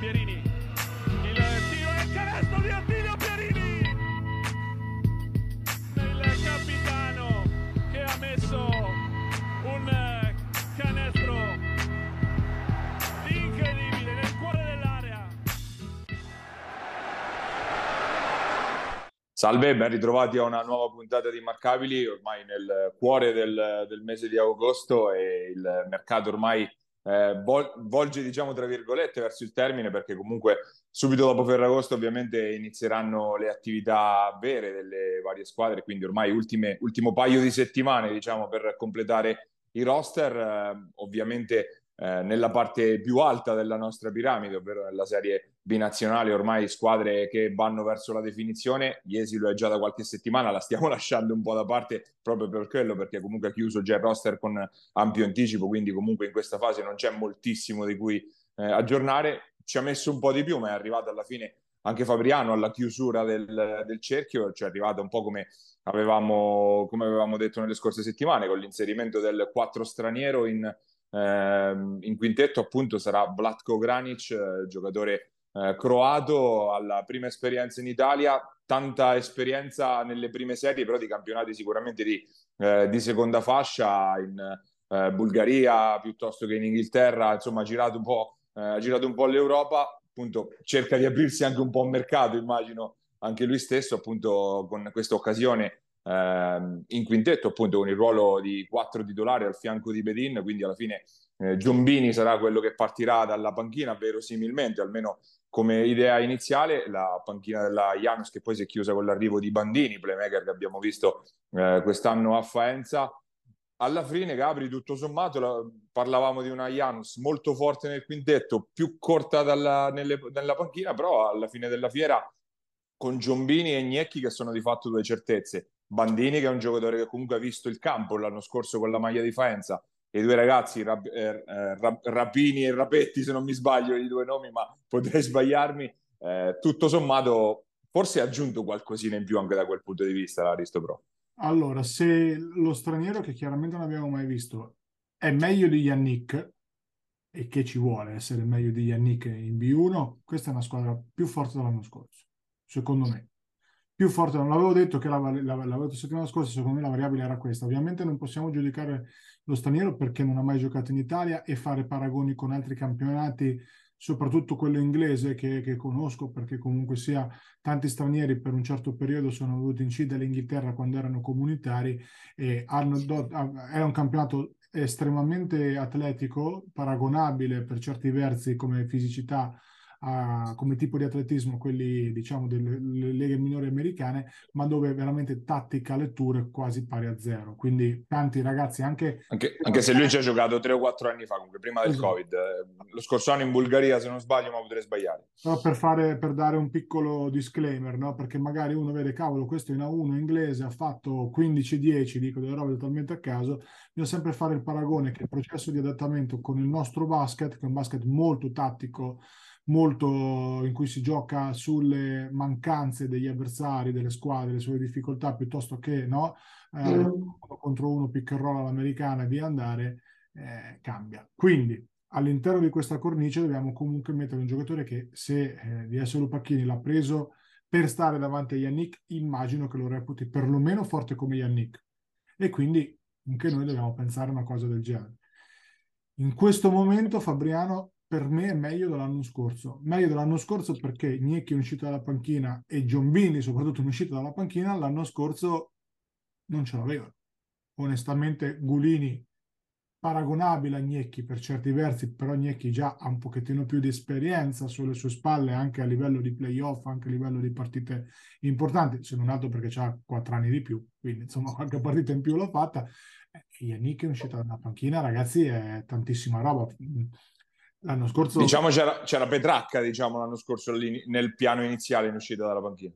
Pierini. Il tiro e il canestro di Attilio Pierini. Il capitano che ha messo un canestro incredibile nel cuore dell'area. Salve, ben ritrovati a una nuova puntata di Immarcabili, ormai nel cuore del, del mese di agosto e il mercato ormai eh, vol- volge, diciamo, tra virgolette, verso il termine perché comunque subito dopo Ferragosto ovviamente inizieranno le attività vere delle varie squadre, quindi ormai ultime, ultimo paio di settimane, diciamo, per completare i roster, eh, ovviamente eh, nella parte più alta della nostra piramide, ovvero nella serie binazionale, ormai squadre che vanno verso la definizione. Iesi lo è già da qualche settimana, la stiamo lasciando un po' da parte proprio per quello, perché comunque ha chiuso già il roster con ampio anticipo, quindi comunque in questa fase non c'è moltissimo di cui eh, aggiornare. Ci ha messo un po' di più, ma è arrivato alla fine anche Fabriano alla chiusura del, del cerchio, ci è arrivata un po' come avevamo, come avevamo detto nelle scorse settimane, con l'inserimento del 4 straniero in eh, in quintetto appunto sarà Vlatko Granic, eh, giocatore eh, croato, alla prima esperienza in Italia, tanta esperienza nelle prime serie, però di campionati sicuramente di, eh, di seconda fascia in eh, Bulgaria piuttosto che in Inghilterra, insomma ha girato un po', eh, girato un po' l'Europa, appunto cerca di aprirsi anche un po' un mercato, immagino anche lui stesso, appunto con questa occasione eh, in quintetto appunto con il ruolo di quattro titolari al fianco di Bedin, quindi alla fine eh, Giombini sarà quello che partirà dalla panchina verosimilmente, almeno come idea iniziale, la panchina della Janus che poi si è chiusa con l'arrivo di Bandini, playmaker che abbiamo visto eh, quest'anno a Faenza. Alla fine, Gabri, tutto sommato, la, parlavamo di una Janus molto forte nel quintetto, più corta dalla, nelle, nella panchina, però alla fine della fiera con Giombini e Gnecchi che sono di fatto due certezze. Bandini che è un giocatore che comunque ha visto il campo l'anno scorso con la maglia di Faenza i due ragazzi Rap, eh, eh Rap, Rapini e Rapetti se non mi sbaglio i due nomi ma potrei sbagliarmi eh, tutto sommato forse ha aggiunto qualcosina in più anche da quel punto di vista l'Aristo Pro allora se lo straniero che chiaramente non abbiamo mai visto è meglio di Yannick e che ci vuole essere meglio di Yannick in B1 questa è una squadra più forte dell'anno scorso secondo me più forte, non l'avevo detto che l'avevo detto settimana scorsa, secondo me la variabile era questa. Ovviamente non possiamo giudicare lo straniero perché non ha mai giocato in Italia e fare paragoni con altri campionati, soprattutto quello inglese che, che conosco, perché comunque sia tanti stranieri per un certo periodo sono venuti in C dall'Inghilterra quando erano comunitari e hanno, è un campionato estremamente atletico, paragonabile per certi versi come fisicità a, come tipo di atletismo quelli diciamo delle leghe minori americane, ma dove veramente tattica, letture quasi pari a zero. Quindi tanti ragazzi anche... Anche, anche se lui ci ha giocato tre o quattro anni fa, comunque prima del esatto. Covid. Eh, lo scorso anno in Bulgaria, se non sbaglio, ma potrei sbagliare. Però per, fare, per dare un piccolo disclaimer, no? perché magari uno vede, cavolo, questo in A1 inglese ha fatto 15-10, dico delle robe totalmente a caso, bisogna sempre fare il paragone che il processo di adattamento con il nostro basket, che è un basket molto tattico, molto in cui si gioca sulle mancanze degli avversari, delle squadre, le sue difficoltà, piuttosto che no, eh, mm. contro uno pick and roll all'americana e via andare, eh, cambia. Quindi all'interno di questa cornice dobbiamo comunque mettere un giocatore che se eh, di essere Pacchini l'ha preso per stare davanti a Yannick, immagino che lo reputi perlomeno forte come Yannick. E quindi anche noi dobbiamo pensare a una cosa del genere. In questo momento Fabriano per me è meglio dell'anno scorso. Meglio dell'anno scorso perché Gnecchi è uscito dalla panchina e Giombini soprattutto è uscito dalla panchina, l'anno scorso non ce l'avevano. Onestamente Gulini paragonabile a Gnecchi per certi versi, però Gnecchi già ha un pochettino più di esperienza sulle sue spalle anche a livello di playoff, anche a livello di partite importanti, se non altro perché ha quattro anni di più, quindi insomma qualche partita in più l'ha fatta. E Yannick è uscito dalla panchina, ragazzi, è tantissima roba L'anno scorso... Diciamo c'era, c'era Petracca, diciamo, l'anno scorso nel piano iniziale in uscita dalla panchina.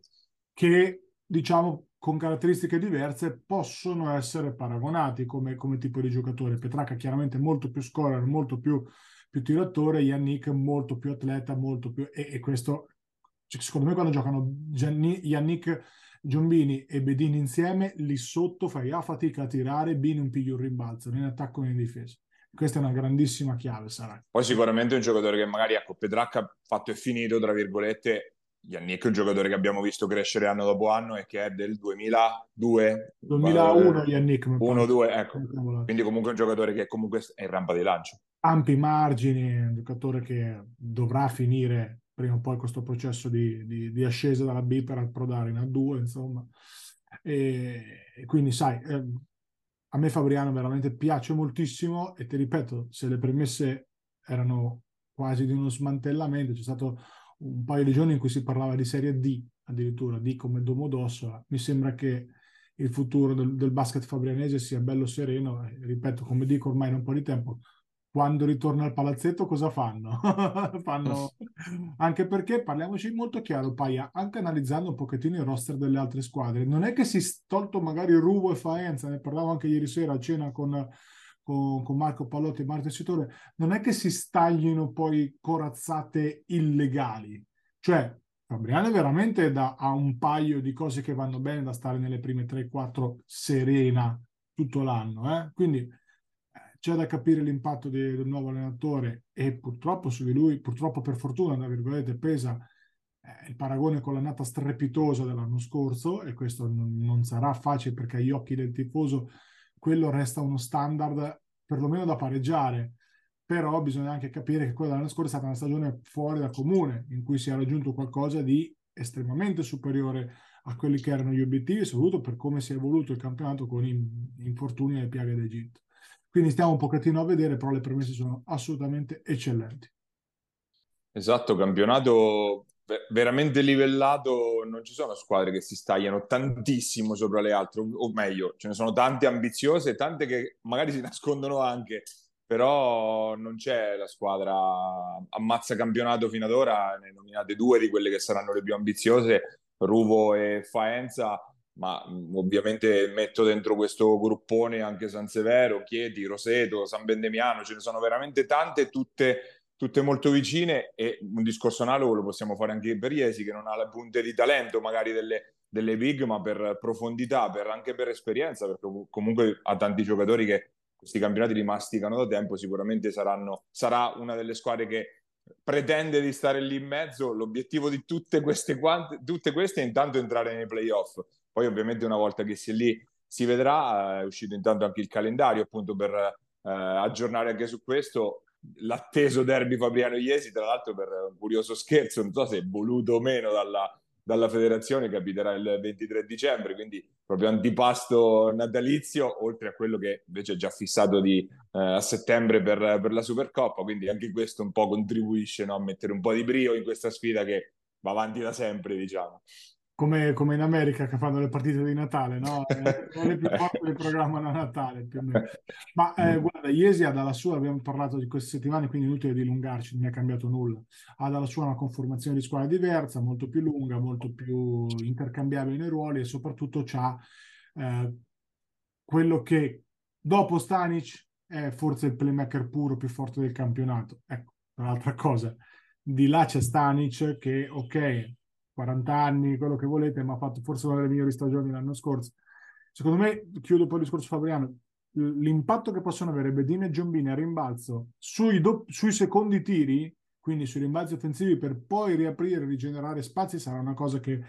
Che, diciamo, con caratteristiche diverse possono essere paragonati come, come tipo di giocatore. Petracca chiaramente molto più scorer, molto più, più tiratore, Yannick molto più atleta, molto più... E, e questo, cioè, secondo me, quando giocano Gianni, Yannick, Giombini e Bedini insieme, lì sotto fai A fatica a tirare, B non pigli un rimbalzo, né in attacco né in difesa Questa è una grandissima chiave, sarà. Poi sicuramente un giocatore che magari, ecco, Petracca fatto e finito, tra virgolette, Yannick è un giocatore che abbiamo visto crescere anno dopo anno e che è del 2002. 2001 Yannick. 1-2, ecco. Quindi comunque un giocatore che comunque è in rampa di lancio. Ampi margini, un giocatore che dovrà finire prima o poi questo processo di, di, di ascesa dalla B per approdare in A2, insomma. E, e quindi, sai, eh, a me Fabriano veramente piace moltissimo e ti ripeto, se le premesse erano quasi di uno smantellamento, c'è stato un paio di giorni in cui si parlava di Serie D, addirittura D come Domodossola, mi sembra che il futuro del, del basket fabrianese sia bello sereno, ripeto, come dico ormai da un po' di tempo, quando ritorna al palazzetto cosa fanno? fanno... Anche perché, parliamoci molto chiaro, Paia, anche analizzando un pochettino il roster delle altre squadre, non è che si tolto magari Ruvo e Faenza, ne parlavo anche ieri sera a cena con, con, con Marco Pallotti e Marco Citore, non è che si staglino poi corazzate illegali. Cioè, Fabriano veramente da, ha un paio di cose che vanno bene da stare nelle prime 3-4 serena tutto l'anno. Eh? Quindi c'è da capire l'impatto di, del nuovo allenatore e purtroppo su di lui, purtroppo per fortuna, tra virgolette, pesa eh, il paragone con l'annata strepitosa dell'anno scorso e questo non, non, sarà facile perché agli occhi del tifoso quello resta uno standard perlomeno da pareggiare, però bisogna anche capire che quella dell'anno scorso è stata una stagione fuori dal comune in cui si è raggiunto qualcosa di estremamente superiore a quelli che erano gli obiettivi, soprattutto per come si è evoluto il campionato con infortuni e piaghe d'Egitto. Quindi stiamo un pochettino a vedere, però le premesse sono assolutamente eccellenti. Esatto, campionato veramente livellato, non ci sono squadre che si stagliano tantissimo sopra le altre, o meglio, ce ne sono tante ambiziose, tante che magari si nascondono anche, però non c'è la squadra ammazza campionato fino ad ora, ne nominate due di quelle che saranno le più ambiziose, Ruvo e Faenza, ma ovviamente metto dentro questo gruppone anche San Severo, Chieti, Roseto, San Bendemiano, ce ne sono veramente tante, tutte, tutte molto vicine e un discorso analogo lo possiamo fare anche per Iesi che non ha le punte di talento magari delle, delle big, ma per profondità, per, anche per esperienza, perché comunque ha tanti giocatori che questi campionati li masticano da tempo, sicuramente saranno, sarà una delle squadre che pretende di stare lì in mezzo. L'obiettivo di tutte queste, tutte queste è intanto entrare nei playoff poi ovviamente una volta che si è lì si vedrà, è uscito intanto anche il calendario appunto per eh, aggiornare anche su questo. L'atteso derby Fabriano-Iesi, tra l'altro per un curioso scherzo, non so se è voluto o meno dalla, dalla federazione, capiterà il 23 dicembre, quindi proprio antipasto natalizio, oltre a quello che invece è già fissato di, eh, a settembre per, per, la Supercoppa, quindi anche questo un po' contribuisce no, a mettere un po' di brio in questa sfida che va avanti da sempre, diciamo come, come, in America che fanno le partite di Natale, no? Eh, le più forti le programmano a Natale più o meno. Ma eh, guarda, Iesi ha dalla sua, abbiamo parlato di queste settimane, quindi inutile dilungarci, non è cambiato nulla. Ha dalla sua una conformazione di squadra diversa, molto più lunga, molto più intercambiabile nei ruoli e soprattutto ha eh, quello che dopo Stanic è forse il playmaker puro più forte del campionato. Ecco, un'altra cosa. Di là c'è Stanic che, ok, 40 anni, quello che volete, ma ha fatto forse una delle migliori stagioni l'anno scorso. Secondo me, chiudo poi il discorso Fabriano, l'impatto che possono avere Bedini e Giombini a rimbalzo sui, do- sui secondi tiri, quindi sui rimbalzi offensivi, per poi riaprire e rigenerare spazi, sarà una cosa che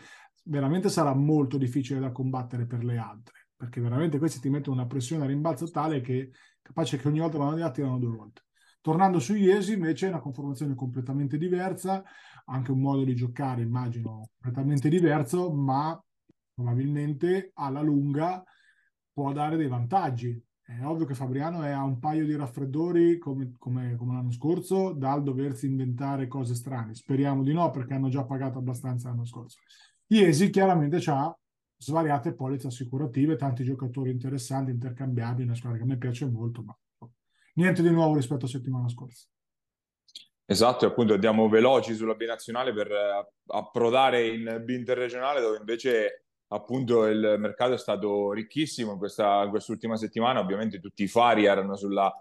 veramente sarà molto difficile da combattere per le altre, perché veramente questi ti mettono una pressione a rimbalzo tale che capace che ogni volta vanno di là tirano due volte. Tornando su Iesi, invece, è una conformazione completamente diversa, anche un modo di giocare, immagino, completamente diverso, ma probabilmente alla lunga può dare dei vantaggi. È ovvio che Fabriano è a un paio di raffreddori come, come, come, l'anno scorso dal doversi inventare cose strane. Speriamo di no perché hanno già pagato abbastanza l'anno scorso. Iesi chiaramente ha svariate polizze assicurative, tanti giocatori interessanti, intercambiabili, una squadra che a me piace molto, ma niente di nuovo rispetto a settimana scorsa. Esatto, e appunto andiamo veloci sulla B nazionale per eh, approdare in B interregionale dove invece appunto il mercato è stato ricchissimo questa, quest'ultima settimana, ovviamente tutti i fari erano sulla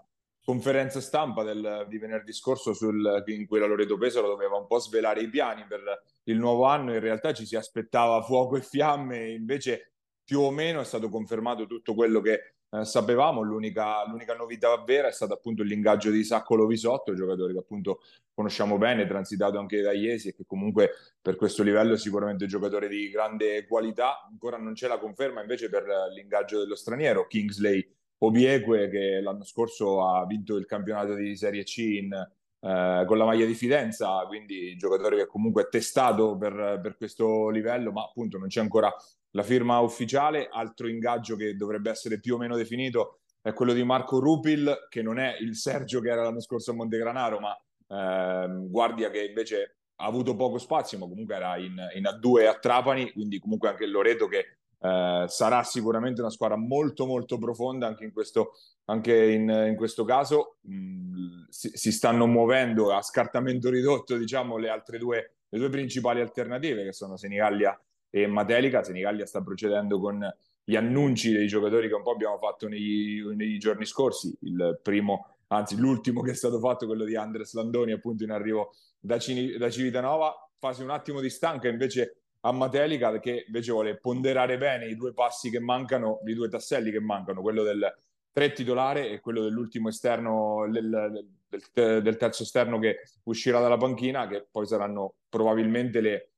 conferenza stampa del, di venerdì scorso sul, in cui la Loreto Pesaro doveva un po' svelare i piani per il nuovo anno, in realtà ci si aspettava fuoco e fiamme, invece più o meno è stato confermato tutto quello che eh, sapevamo. L'unica, l'unica, novità vera è stata appunto l'ingaggio di Sacco Lovisotto, giocatore che appunto conosciamo bene, transitato anche da Iesi e che comunque per questo livello è sicuramente giocatore di grande qualità. Ancora non c'è la conferma invece per l'ingaggio dello straniero, Kingsley Obieque, che l'anno scorso ha vinto il campionato di Serie C in, eh, con la maglia di Fidenza, quindi giocatore che comunque è testato per, per questo livello, ma appunto non c'è ancora la firma ufficiale. Altro ingaggio che dovrebbe essere più o meno definito è quello di Marco Rupil, che non è il Sergio che era l'anno scorso a Montegranaro, ma eh, guardia che invece ha avuto poco spazio, ma comunque era in, in A2 a Trapani, quindi comunque anche Loreto che eh, sarà sicuramente una squadra molto molto profonda anche in questo, anche in, in questo caso. Mm, si, si, stanno muovendo a scartamento ridotto, diciamo, le altre due, le due principali alternative che sono Senigallia e Matelica. Senigallia sta procedendo con gli annunci dei giocatori che un po' abbiamo fatto nei, nei giorni scorsi. Il primo, anzi l'ultimo che è stato fatto, quello di Andres Landoni, appunto in arrivo da, Cini, da Civitanova. Fase un attimo di stanca invece a Matelica che invece vuole ponderare bene i due passi che mancano, i due tasselli che mancano, quello del tre titolare e quello dell'ultimo esterno, del, del, del terzo esterno che uscirà dalla panchina, che poi saranno probabilmente le,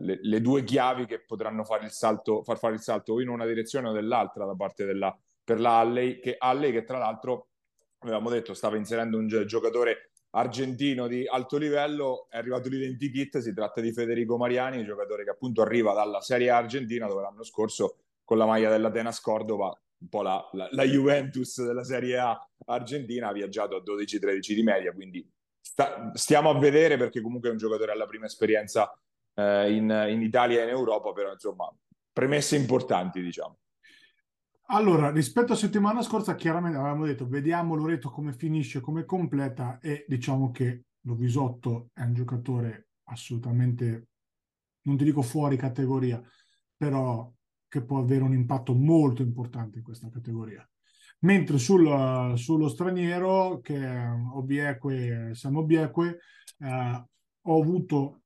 le, le, due chiavi che potranno fare salto, far fare il salto o in una direzione o nell'altra da parte della, per la Alley, che, Alley, che tra l'altro avevamo detto stava inserendo un giocatore argentino di alto livello, è arrivato l'identikit, si tratta di Federico Mariani, giocatore che appunto arriva dalla Serie A argentina dove l'anno scorso con la maglia dell'Atenas Cordova, un po' la, la, la Juventus della Serie A argentina, ha viaggiato a 12-13 di media, quindi sta, stiamo a vedere perché comunque è un giocatore alla prima esperienza eh, in, in Italia e in Europa, però insomma premesse importanti diciamo. Allora, rispetto a settimana scorsa, chiaramente avevamo detto, vediamo Loreto come finisce, come completa e diciamo che Lovisotto è un giocatore assolutamente, non ti dico fuori categoria, però che può avere un impatto molto importante in questa categoria. Mentre sul, sullo straniero, che è Obieque, Sam Obieque, eh, ho avuto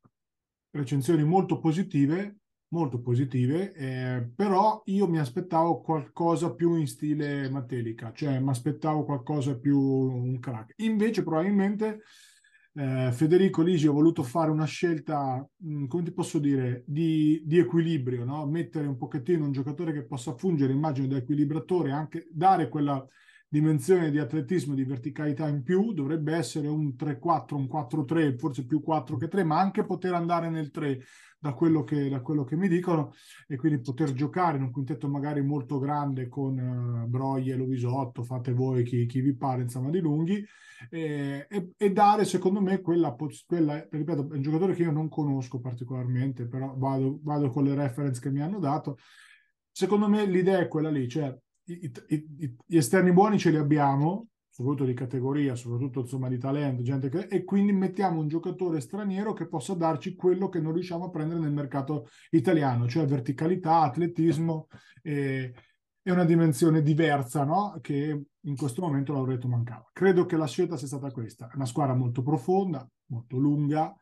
recensioni molto positive, molto positive, eh, però io mi aspettavo qualcosa più in stile Matelica, cioè mi aspettavo qualcosa più un crack. Invece probabilmente eh, Federico Lisi ha voluto fare una scelta, mh, mm, come ti posso dire, di, di equilibrio, no? mettere un pochettino un giocatore che possa fungere, immagino, da equilibratore, anche dare quella dimensione di atletismo, di verticalità in più, dovrebbe essere un 3-4, un 4-3, forse più 4 che 3, ma anche poter andare nel 3 da quello che, da quello che mi dicono e quindi poter giocare in un quintetto magari molto grande con uh, Broglie e Lovisotto, fate voi chi, chi, vi pare, insomma, di lunghi, e, e, e dare secondo me quella, quella, ripeto, è un giocatore che io non conosco particolarmente, però vado, vado con le reference che mi hanno dato. Secondo me l'idea è quella lì, cioè i, i, gli esterni buoni ce li abbiamo, soprattutto di categoria, soprattutto insomma di talento, gente che... e quindi mettiamo un giocatore straniero che possa darci quello che non riusciamo a prendere nel mercato italiano, cioè verticalità, atletismo e, e una dimensione diversa, no? Che in questo momento l'Aureto mancava. Credo che la scelta sia stata questa, una squadra molto profonda, molto lunga,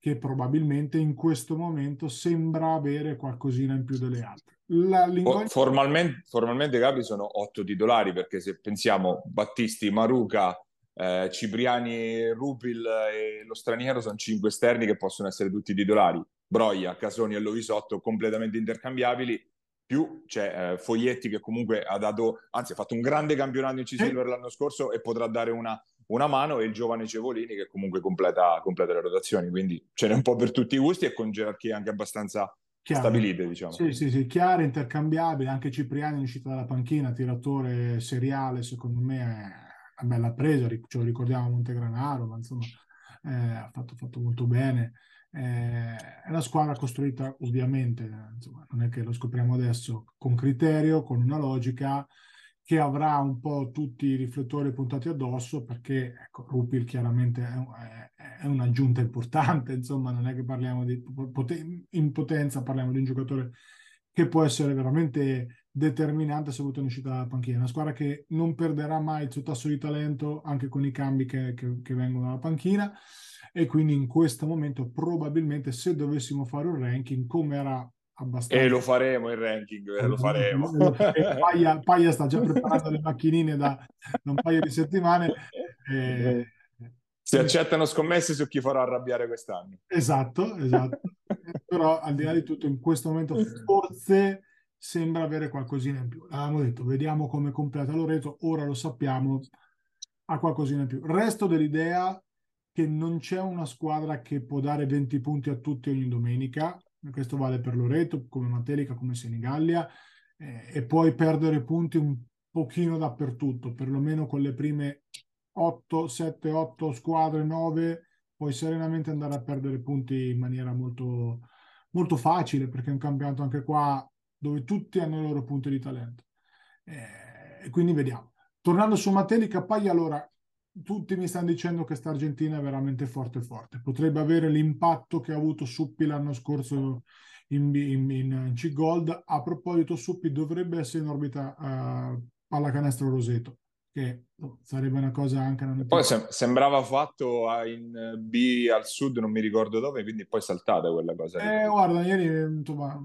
che probabilmente in questo momento sembra avere qualcosina in più delle altre. La formalmente, formalmente, Gabri, sono otto titolari perché se pensiamo Battisti, Maruca, eh, Cipriani, Rupil e lo straniero sono cinque esterni che possono essere tutti titolari. Broia, Casoni e Lovisotto completamente intercambiabili. Più c'è eh, Foglietti che comunque ha dato, anzi ha fatto un grande campionato in C-Silver l'anno scorso e potrà dare una, una mano e il giovane Cevolini che comunque completa, completa le rotazioni. Quindi ce n'è un po' per tutti i gusti e con gerarchie anche abbastanza Chiaro. stabilite, diciamo. Sì, sì, sì, chiare, intercambiabili, anche Cipriani in uscita dalla panchina, tiratore seriale, secondo me è una bella presa, ce lo ricordiamo a Montegranaro, ma insomma eh, ha fatto, fatto, molto bene. Eh, è una squadra costruita ovviamente, insomma, non è che lo scopriamo adesso, con criterio, con una logica, che avrà un po' tutti i riflettori puntati addosso perché ecco, Rupil chiaramente è, è, un'aggiunta importante, insomma non è che parliamo di in potenza, parliamo di un giocatore che può essere veramente determinante se avuto un'uscita dalla panchina, una squadra che non perderà mai il suo tasso di talento anche con i cambi che, che, che vengono dalla panchina e quindi in questo momento probabilmente se dovessimo fare un ranking come era abbastanza. E lo faremo il ranking, eh, lo faremo. Paglia, Paglia sta già preparando le macchinine da, da un paio di settimane. Eh, si accettano scommesse su chi farà arrabbiare quest'anno. Esatto, esatto. Però al di là di tutto, in questo momento forse sembra avere qualcosina in più. Avevamo detto, vediamo come completa Loreto, ora lo sappiamo, ha qualcosina in più. Resto dell'idea che non c'è una squadra che può dare 20 punti a tutti ogni domenica, questo vale per Loreto, come Matelica, come Senigallia, eh, e puoi perdere punti un pochino dappertutto, perlomeno con le prime 8, 7, 8 squadre, 9, puoi serenamente andare a perdere punti in maniera molto, molto facile, perché è un campionato anche qua dove tutti hanno i loro punti di talento. Eh, quindi vediamo. Tornando su Matelica, poi allora tutti mi stanno dicendo che sta Argentina è veramente forte forte. Potrebbe avere l'impatto che ha avuto Suppi l'anno scorso in, in, in C Gold. A proposito, Suppi dovrebbe essere in orbita uh, pallacanestro Roseto, che sarebbe una cosa anche... Non poi sem- sembrava fatto in B al sud, non mi ricordo dove, quindi poi è saltata quella cosa. Eh, guarda, ieri insomma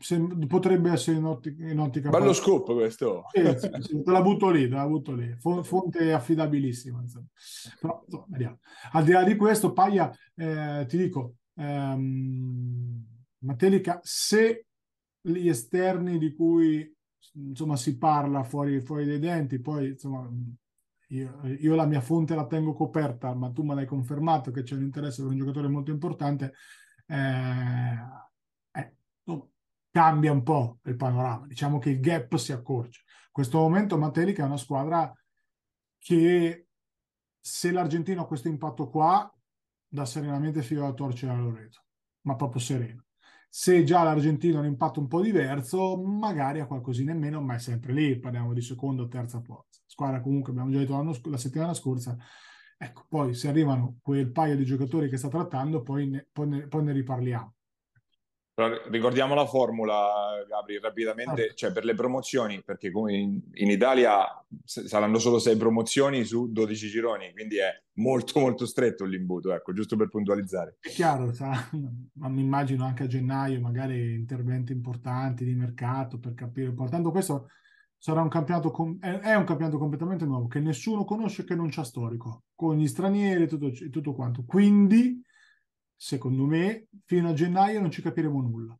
Sem- potrebbe essere in ottica, in ottica bello scoop questo. Sì, sì, sì, te la butto lì te la butto lì. Fonte affidabilissima però no, al di là di questo Paglia eh, ti dico ehm, Matelica se gli esterni di cui insomma si parla fuori, fuori dai denti poi insomma io, io, la mia fonte la tengo coperta ma tu me l'hai confermato che c'è un interesse per un giocatore molto importante eh, cambia un po' il panorama, diciamo che il gap si accorce. In questo momento Matelica è una squadra che se l'Argentino ha questo impatto qua, dà serenamente filo alla torcere a Loreto, ma proprio sereno. Se già l'Argentino ha un impatto un po' diverso, magari ha qualcosina in meno, ma è sempre lì, parliamo di seconda o terza forza. Squadra comunque, abbiamo già detto la settimana scorsa, ecco, poi se arrivano quel paio di giocatori che sta trattando, poi ne, poi ne, poi ne riparliamo ricordiamo la formula, Gabri, rapidamente, ah. cioè per le promozioni, perché come in, in, Italia saranno solo sei promozioni su 12 gironi, quindi è molto molto stretto l'imbuto, ecco, giusto per puntualizzare. È chiaro, sa, ma mi immagino anche a gennaio magari interventi importanti di mercato per capire, portando questo sarà un campionato, com- è un campionato completamente nuovo, che nessuno conosce, che non c'ha storico, con gli stranieri e tutto, tutto quanto, quindi secondo me, fino a gennaio non ci capiremo nulla.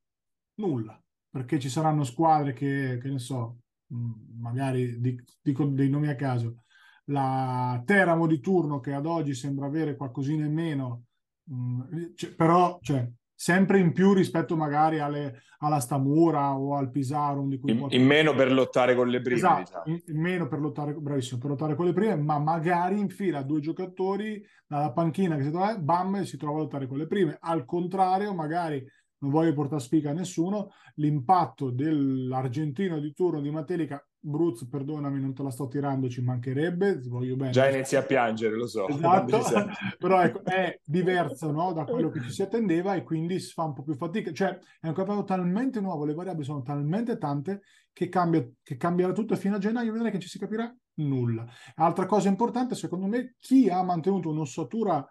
Nulla. Perché ci saranno squadre che, che ne so, mm, magari dico dei nomi a caso, la Teramo di turno che ad oggi sembra avere qualcosina in meno, mh, cioè, però cioè, sempre in più rispetto magari alle, alla Stamura o al Pisaro. in, qualche... in, meno per lottare con le prime. Esatto, diciamo. in, in, meno per lottare, bravissimo, per lottare con le prime, ma magari infila due giocatori dalla panchina che si trova, bam, e si trova a lottare con le prime. Al contrario, magari non voglio portare spiga a nessuno, l'impatto dell'argentino di turno di Matelica Bruz, perdonami, non te la sto tirando, ci mancherebbe, voglio bene. Già inizi a piangere, lo so. Esatto, però ecco, è diverso no, da quello che ci si attendeva e quindi si fa un po' più fatica. Cioè, è un campionato talmente nuovo, le variabili sono talmente tante che, cambia, che cambierà tutto fino a gennaio vedrai che ci si capirà nulla. Altra cosa importante, secondo me, chi ha mantenuto un'ossatura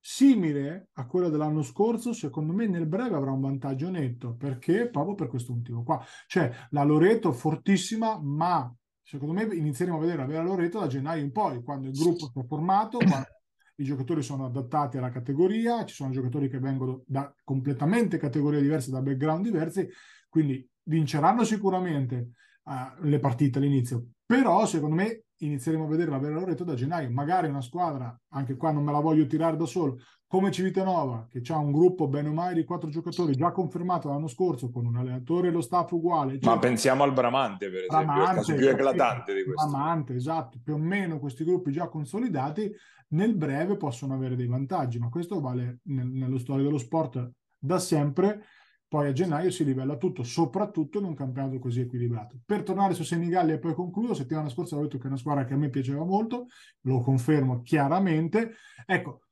simile a quella dell'anno scorso, secondo me nel breve avrà un vantaggio netto, perché? Proprio per questo motivo qua. Cioè, la Loreto fortissima, ma secondo me inizieremo a vedere la vera Loreto da gennaio in poi, quando il gruppo si è formato, quando i giocatori sono adattati alla categoria, ci sono giocatori che vengono da completamente categorie diverse, da background diversi, quindi vinceranno sicuramente uh, le partite all'inizio, però secondo me inizieremo a vedere la vera Loreto da gennaio. Magari una squadra, anche qua non me la voglio tirare da solo, come Civitanova, che ha un gruppo bene o male di quattro giocatori già confermato l'anno scorso con un allenatore e lo staff uguale. Eccetera. Ma pensiamo al Bramante, per esempio, Bramante, il caso più eclatante di questo. Bramante, esatto, più o meno questi gruppi già consolidati nel breve possono avere dei vantaggi, ma questo vale nel, nello storia dello sport da sempre poi a gennaio si livella tutto, soprattutto in un campionato così equilibrato. Per tornare su Senigallia e poi concludo, settimana scorsa ho detto che è una squadra che a me piaceva molto, lo confermo chiaramente. Ecco,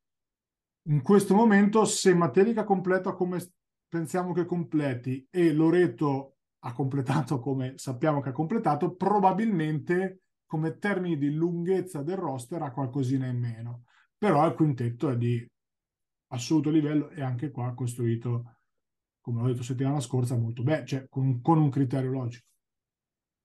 in questo momento se Matelica completa come pensiamo che completi e Loreto ha completato come sappiamo che ha completato, probabilmente come termini di lunghezza del roster ha qualcosina in meno. Però il quintetto è di assoluto livello e anche qua costruito come ho detto settimana scorsa, molto bene, cioè con, con un criterio logico.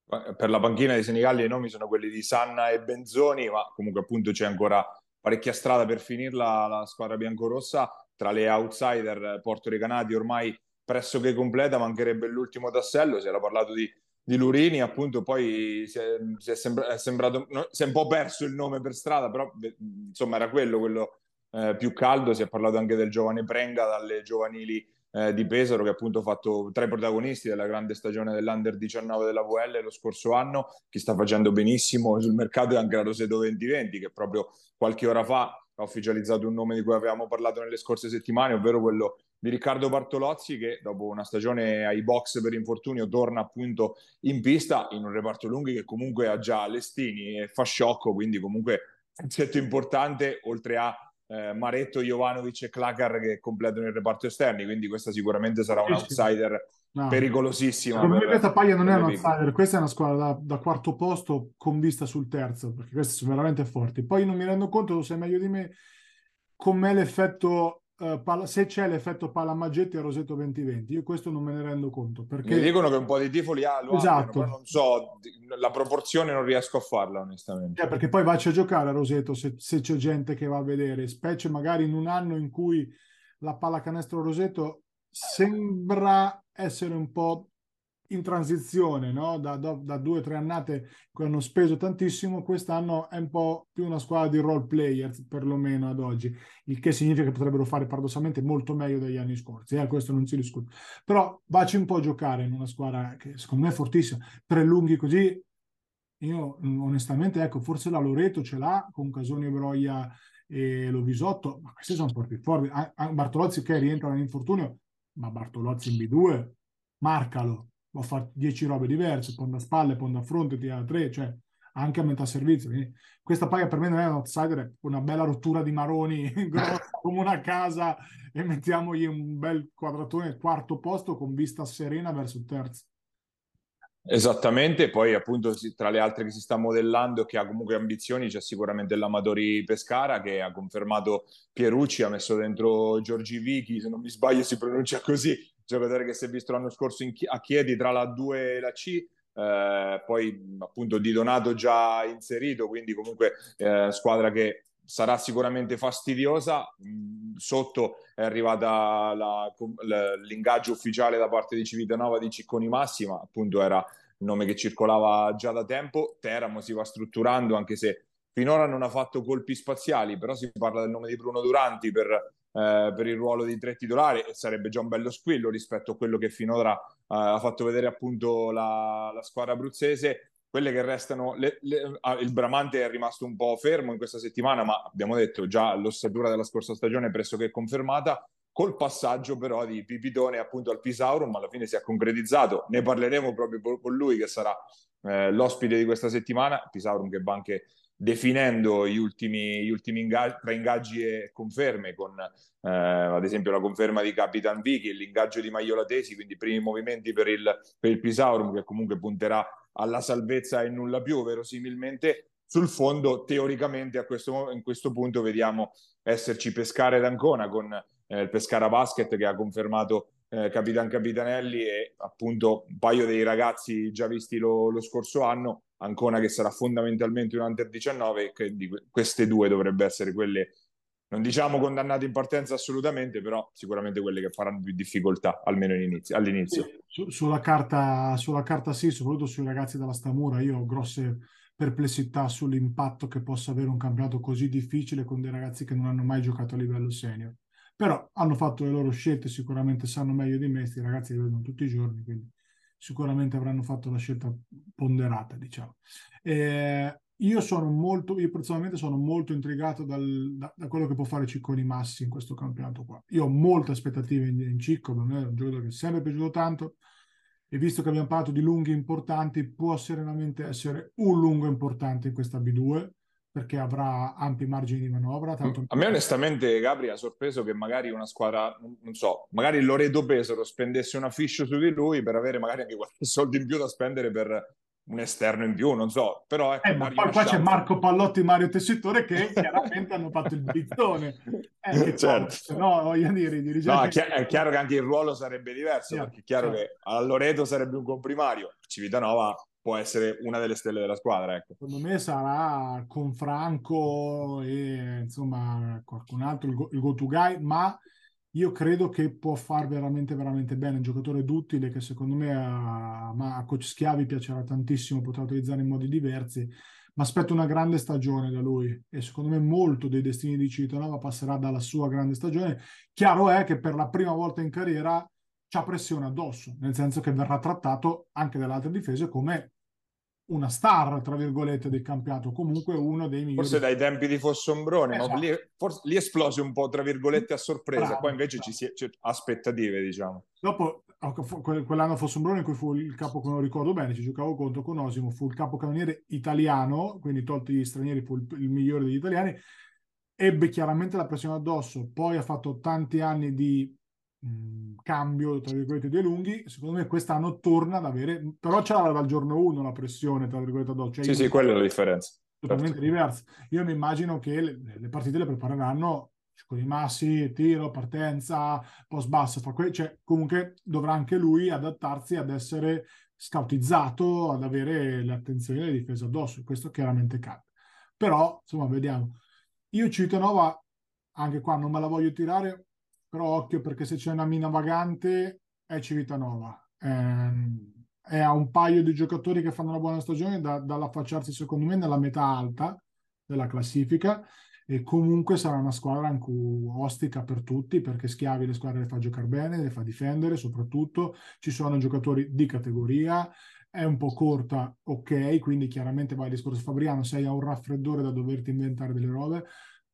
Per la panchina dei Senigalli i nomi sono quelli di Sanna e Benzoni, ma comunque appunto c'è ancora parecchia strada per finirla la squadra biancorossa. Tra le outsider portoricanati ormai pressoché completa, mancherebbe l'ultimo tassello, si era parlato di, di Lurini, appunto poi si è, si è, sembra, è sembrato, no, si è un po' perso il nome per strada, però insomma era quello, quello eh, più caldo, si è parlato anche del giovane Prenga dalle giovanili eh, di Pesaro che appunto ha fatto tra i protagonisti della grande stagione dell'Under 19 della VL lo scorso anno, che sta facendo benissimo sul mercato è anche la Roseto 2020 che proprio qualche ora fa ha ufficializzato un nome di cui avevamo parlato nelle scorse settimane, ovvero quello di Riccardo Bartolozzi che dopo una stagione ai box per infortunio torna appunto in pista in un reparto lunghi che comunque ha già Lestini e fa sciocco, quindi comunque un set importante oltre a eh, Maretto, Jovanovic e Klakar che completano il reparto esterni, quindi questa sicuramente sarà un outsider no. pericolosissima. Secondo me questa paglia non è un outsider, questa è una squadra da, da, quarto posto con vista sul terzo, perché queste sono veramente forti. Poi non mi rendo conto, lo sai meglio di me, com'è l'effetto Palla, se c'è l'effetto Palamaggetti a Roseto 2020, io questo non me ne rendo conto. Perché... Mi dicono che un po' di tifo li ha, lo esatto. Abbiano, non so, la proporzione non riesco a farla onestamente. Eh, perché poi vacci a giocare a Roseto se, se, c'è gente che va a vedere, specie magari in un anno in cui la pallacanestro Roseto sembra essere un po' in transizione, no? da, da, da, due o tre annate che hanno speso tantissimo, quest'anno è un po' più una squadra di role players, perlomeno ad oggi, il che significa che potrebbero fare paradossalmente molto meglio degli anni scorsi, eh? questo non si discute. Però vacci un po' a giocare in una squadra che secondo me è fortissima, tre lunghi così, io onestamente, ecco, forse la Loreto ce l'ha con Casoni e Broia e Lovisotto, ma questi sono forti forti. Bartolozzi che rientra nell'infortunio, ma Bartolozzi in B2, marcalo, a fare 10 robe diverse, ponda spalle, ponda fronte, tira tre, cioè anche a metà servizio. Quindi questa paga per me non è un outsider, è una bella rottura di maroni come una casa e mettiamogli un bel quadratone quarto posto con vista serena verso il terzo. Esattamente, poi appunto tra le altre che si sta modellando che ha comunque ambizioni c'è sicuramente l'Amatori Pescara che ha confermato Pierucci, ha messo dentro Giorgi Vichi, se non mi sbaglio si pronuncia così, giocatore che si è visto l'anno scorso in, a Chiedi tra la 2 e la C, eh, poi appunto Di Donato già inserito, quindi comunque eh, squadra che sarà sicuramente fastidiosa. Mm, sotto è arrivata la, la, l'ingaggio ufficiale da parte di Civitanova di Cicconi Massima, appunto era il nome che circolava già da tempo. Teramo si va strutturando, anche se finora non ha fatto colpi spaziali, però si parla del nome di Bruno Duranti per eh, per il ruolo di tre titolari e sarebbe già un bello squillo rispetto a quello che finora eh, ha fatto vedere appunto la, la squadra abruzzese. Quelle che restano, le, le, ah, il Bramante è rimasto un po' fermo in questa settimana, ma abbiamo detto già l'ossatura della scorsa stagione è pressoché confermata col passaggio però di Pipitone appunto al Pisaurum, ma alla fine si è concretizzato. Ne parleremo proprio con lui che sarà eh, l'ospite di questa settimana. Pisaurum che va anche definendo gli ultimi, gli ultimi ingaggi, tra ingaggi e conferme, con eh, ad esempio la conferma di Capitan Vicky, l'ingaggio di Maiola Tesi, quindi i primi movimenti per il, per il Pisaurum che comunque punterà alla salvezza e nulla più, verosimilmente. Sul fondo, teoricamente, a questo, in questo punto vediamo esserci Pescara ed Ancona con eh, il Pescara Basket che ha confermato eh, Capitan Capitanelli e appunto un paio dei ragazzi già visti lo, lo scorso anno, Ancona che sarà fondamentalmente un Under 19 che di queste due dovrebbe essere quelle non diciamo condannate in partenza assolutamente, però sicuramente quelle che faranno più difficoltà, almeno inizio, all'inizio. Su, sulla, carta, sulla carta sì, soprattutto sui ragazzi della Stamura, io ho grosse perplessità sull'impatto che possa avere un campionato così difficile con dei ragazzi che non hanno mai giocato a livello senior però hanno fatto le loro scelte, sicuramente sanno meglio di me, questi ragazzi li vedono tutti i giorni, quindi sicuramente avranno fatto la scelta ponderata, diciamo. Eh, io sono molto, io personalmente sono molto intrigato dal, da, da, quello che può fare Cicconi Massi in questo campionato qua. Io ho molte aspettative in, in Cicco, non è un giocatore che è sempre piaciuto tanto, e visto che abbiamo parlato di lunghi importanti, può serenamente essere un lungo importante in questa B2 perché avrà ampi margini di manovra. Tanto... A me onestamente Gabri ha sorpreso che magari una squadra, non so, magari Loreto Pesaro spendesse una fish su di lui per avere magari anche qualche soldo in più da spendere per un esterno in più, non so, però ecco, eh, ma poi qua c'è Marco Pallotti e Mario Tessitore che chiaramente hanno fatto il blizzone. Eh, certo. no, voglio dire, dirigenti... No, è, chi- è, chiaro che anche il ruolo sarebbe diverso, certo, perché è chiaro certo. che a Loreto sarebbe un comprimario, Civitanova può essere una delle stelle della squadra. Ecco. Secondo me sarà con Franco e insomma qualcun altro il, go- il go-to guy, ma io credo che può far veramente, veramente bene. Un giocatore duttile che secondo me a, a Coach Schiavi piacerà tantissimo, potrà utilizzare in modi diversi. Ma aspetto una grande stagione da lui e secondo me molto dei destini di Civitanova passerà dalla sua grande stagione. Chiaro è che per la prima volta in carriera c'ha pressione addosso, nel senso che verrà trattato anche dalle altre difese come una star, tra virgolette, del campionato, comunque uno dei migliori. Forse dai tempi di Fossombrone, esatto. no? lì, forse, lì esplose un po', tra virgolette, a sorpresa, bravo, qua invece bravo. ci si c'è aspettative, diciamo. Dopo, quell'anno Fossombrone in cui fu il capo, che non ricordo bene, ci giocavo contro con Osimo, fu il capocannoniere italiano, quindi tolti gli stranieri fu il, il migliore degli italiani, ebbe chiaramente la pressione addosso, poi ha fatto tanti anni di cambio tra virgolette dei lunghi. Secondo me quest'anno torna ad avere però ce l'aveva dal giorno 1 la pressione tra virgolette addosso cioè, sì sì quella è la differenza. Totalmente certo. diversa. Io mi immagino che le, le, partite le prepareranno con i massi tiro partenza post basso que- cioè comunque dovrà anche lui adattarsi ad essere scoutizzato ad avere l'attenzione delle difese addosso. Questo chiaramente cambia. Però insomma vediamo. Io Civitanova anche qua non me la voglio tirare però occhio perché se c'è una mina vagante è Civitanova. Ehm, è a un paio di giocatori che fanno una buona stagione da, dall'affacciarsi secondo me nella metà alta della classifica e comunque sarà una squadra anche ostica per tutti perché Schiavi le squadre le fa giocare bene, le fa difendere soprattutto, ci sono giocatori di categoria, è un po' corta, ok, quindi chiaramente vai al discorso Fabriano, sei a un raffreddore da doverti inventare delle robe,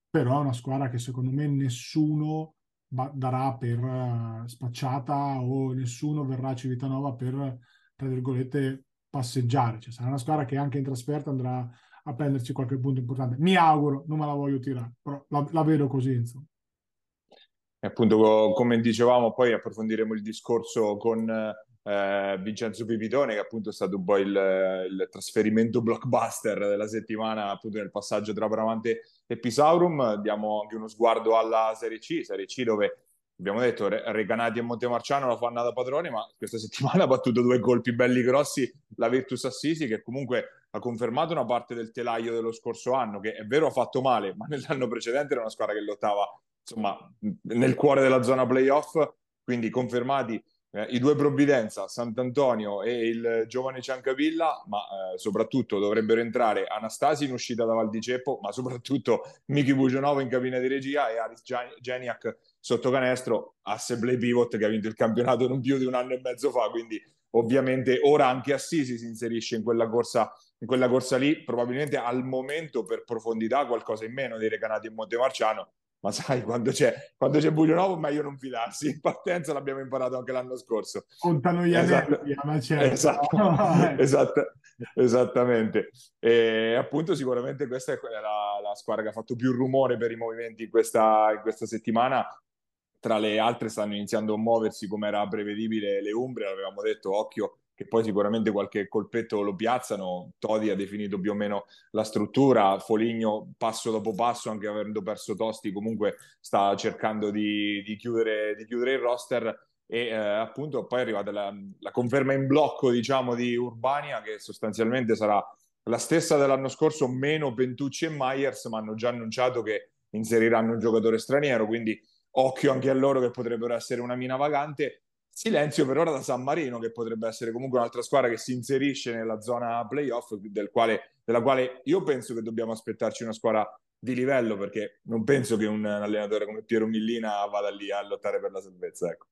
però è una squadra che secondo me nessuno darà per uh, spacciata o nessuno verrà a Civitanova per, tra virgolette, passeggiare. Cioè, sarà una squadra che anche in trasferta andrà a prenderci qualche punto importante. Mi auguro, non me la voglio tirare, però la, la vedo così, insomma. E appunto, come dicevamo, poi approfondiremo il discorso con eh, Vincenzo Pipitone, che appunto è stato un po' il, il, trasferimento blockbuster della settimana, appunto nel passaggio tra Bramante e Pisaurum. Diamo anche uno sguardo alla Serie C, Serie C dove abbiamo detto Reganati e Montemarciano la fanno da padrone, ma questa settimana ha battuto due colpi belli grossi la Virtus Assisi, che comunque ha confermato una parte del telaio dello scorso anno, che è vero ha fatto male, ma nell'anno precedente era una squadra che lottava insomma nel cuore della zona playoff, quindi confermati eh, i due Provvidenza, Sant'Antonio e il giovane Ciancavilla, ma eh, soprattutto dovrebbero entrare Anastasi in uscita da Val di Ceppo, ma soprattutto Miki Bucionova in cabina di regia e Aris Geniak sotto canestro, asse play pivot che ha vinto il campionato non più di un anno e mezzo fa, quindi ovviamente ora anche Assisi si inserisce in quella corsa, in quella corsa lì, probabilmente al momento per profondità qualcosa in meno dei Recanati e Montemarciano, ma sai, quando c'è, quando c'è buio nuovo, meglio non fidarsi. In partenza l'abbiamo imparato anche l'anno scorso. Contano gli esatto. anelli, ma certo. esatto. esatto. esattamente. E appunto, sicuramente questa è la, la, squadra che ha fatto più rumore per i movimenti in questa, in questa settimana. Tra le altre stanno iniziando a muoversi come era prevedibile le Umbre, avevamo detto occhio che poi sicuramente qualche colpetto lo piazzano. Todi ha definito più o meno la struttura, Foligno passo dopo passo, anche avendo perso Tosti, comunque sta cercando di, di, chiudere, di chiudere, il roster e eh, appunto poi è arrivata la, la, conferma in blocco diciamo di Urbania che sostanzialmente sarà la stessa dell'anno scorso meno Pentucci e Myers ma hanno già annunciato che inseriranno un giocatore straniero quindi occhio anche a loro che potrebbero essere una mina vagante Silenzio per ora da San Marino, che potrebbe essere comunque un'altra squadra che si inserisce nella zona playoff, del quale, della quale io penso che dobbiamo aspettarci una squadra di livello, perché non penso che un allenatore come Piero Millina vada lì a lottare per la salvezza. Ecco.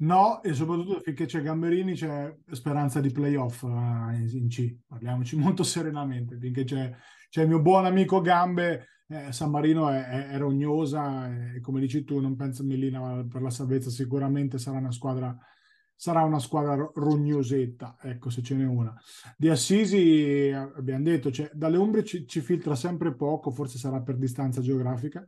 No, e soprattutto finché c'è Gamberini c'è speranza di playoff uh, in C, parliamoci molto serenamente, finché c'è, c'è il mio buon amico Gambe eh, San Marino è, è, è rognosa e come dici tu non penso Millina per la salvezza sicuramente sarà una squadra sarà una squadra rognosetta ecco se ce n'è una. Di Assisi abbiamo detto cioè, dalle ombre ci, ci, filtra sempre poco forse sarà per distanza geografica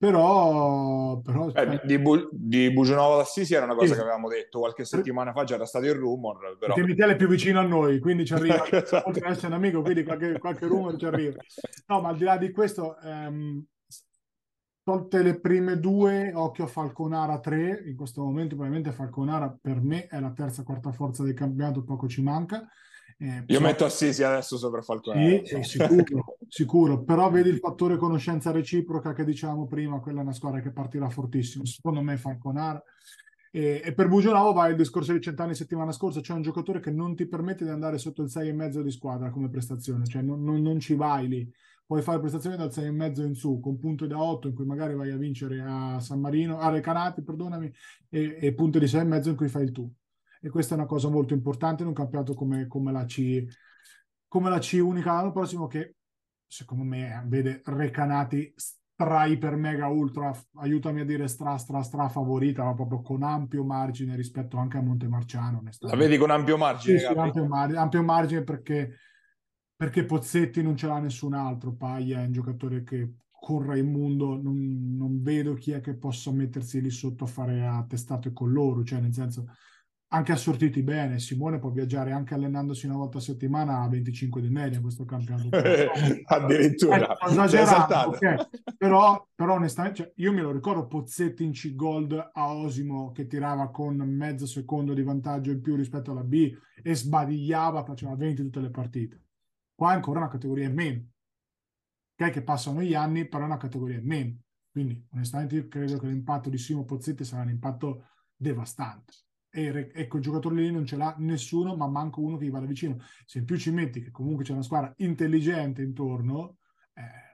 però, però eh, di, Bu- di Bugianovo d'Assisi era una cosa sì. che avevamo detto qualche settimana fa, c'era stato il rumor. Però... Perché è più vicino a noi, quindi ci arriva. Oltre ad essere un amico, quindi qualche, qualche rumor ci arriva. No, ma al di là di questo, ehm, tolte le prime due, occhio a Falconara 3, in questo momento probabilmente Falconara per me è la terza, quarta forza del campionato, poco ci manca. Eh, Io metto Assisi adesso sopra Falconara. Sì, sicuro, sicuro, però vedi il fattore conoscenza reciproca che dicevamo prima, quella è una squadra che partirà fortissimo, secondo me Falconara. E, e per Bugionavo va il discorso di cent'anni settimana scorsa, c'è un giocatore che non ti permette di andare sotto il 6,5 di squadra come prestazione, cioè non, non, non ci vai lì. Puoi fare prestazioni dal 6,5 in su, con punti da 8 in cui magari vai a vincere a San Marino, a Recanati, perdonami, e, e punti di 6,5 in cui fai il tu e questa è una cosa molto importante in un campionato come, come, la, C, come la C unica l'anno prossimo che secondo me vede Recanati stra iper mega ultra. Aiutami a dire stra stra stra favorita ma proprio con ampio margine rispetto anche a Montemarciano la vedi con ampio margine sì, sì, ampio, margine, ampio margine perché perché Pozzetti non ce l'ha nessun altro. Paglia è un giocatore che corra immondo non, non vedo chi è che possa mettersi lì sotto a fare a testato con loro cioè nel senso anche assortiti bene. Simone può viaggiare anche allenandosi una volta a settimana a 25 di media in questo campionato. Addirittura. Eh, esagerato, okay. però, però onestamente cioè, io me lo ricordo Pozzetti in C-Gold a Osimo che tirava con mezzo secondo di vantaggio in più rispetto alla B e sbadigliava, faceva 20 tutte le partite. Qua è ancora una categoria in meno. Ok, che passano gli anni, però è una categoria in meno. Quindi onestamente io credo che l'impatto di Simo Pozzetti sarà un impatto devastante e ecco il giocatore lì non ce l'ha nessuno, ma manco uno che gli vada vicino. Se in più ci metti che comunque c'è una squadra intelligente intorno, eh,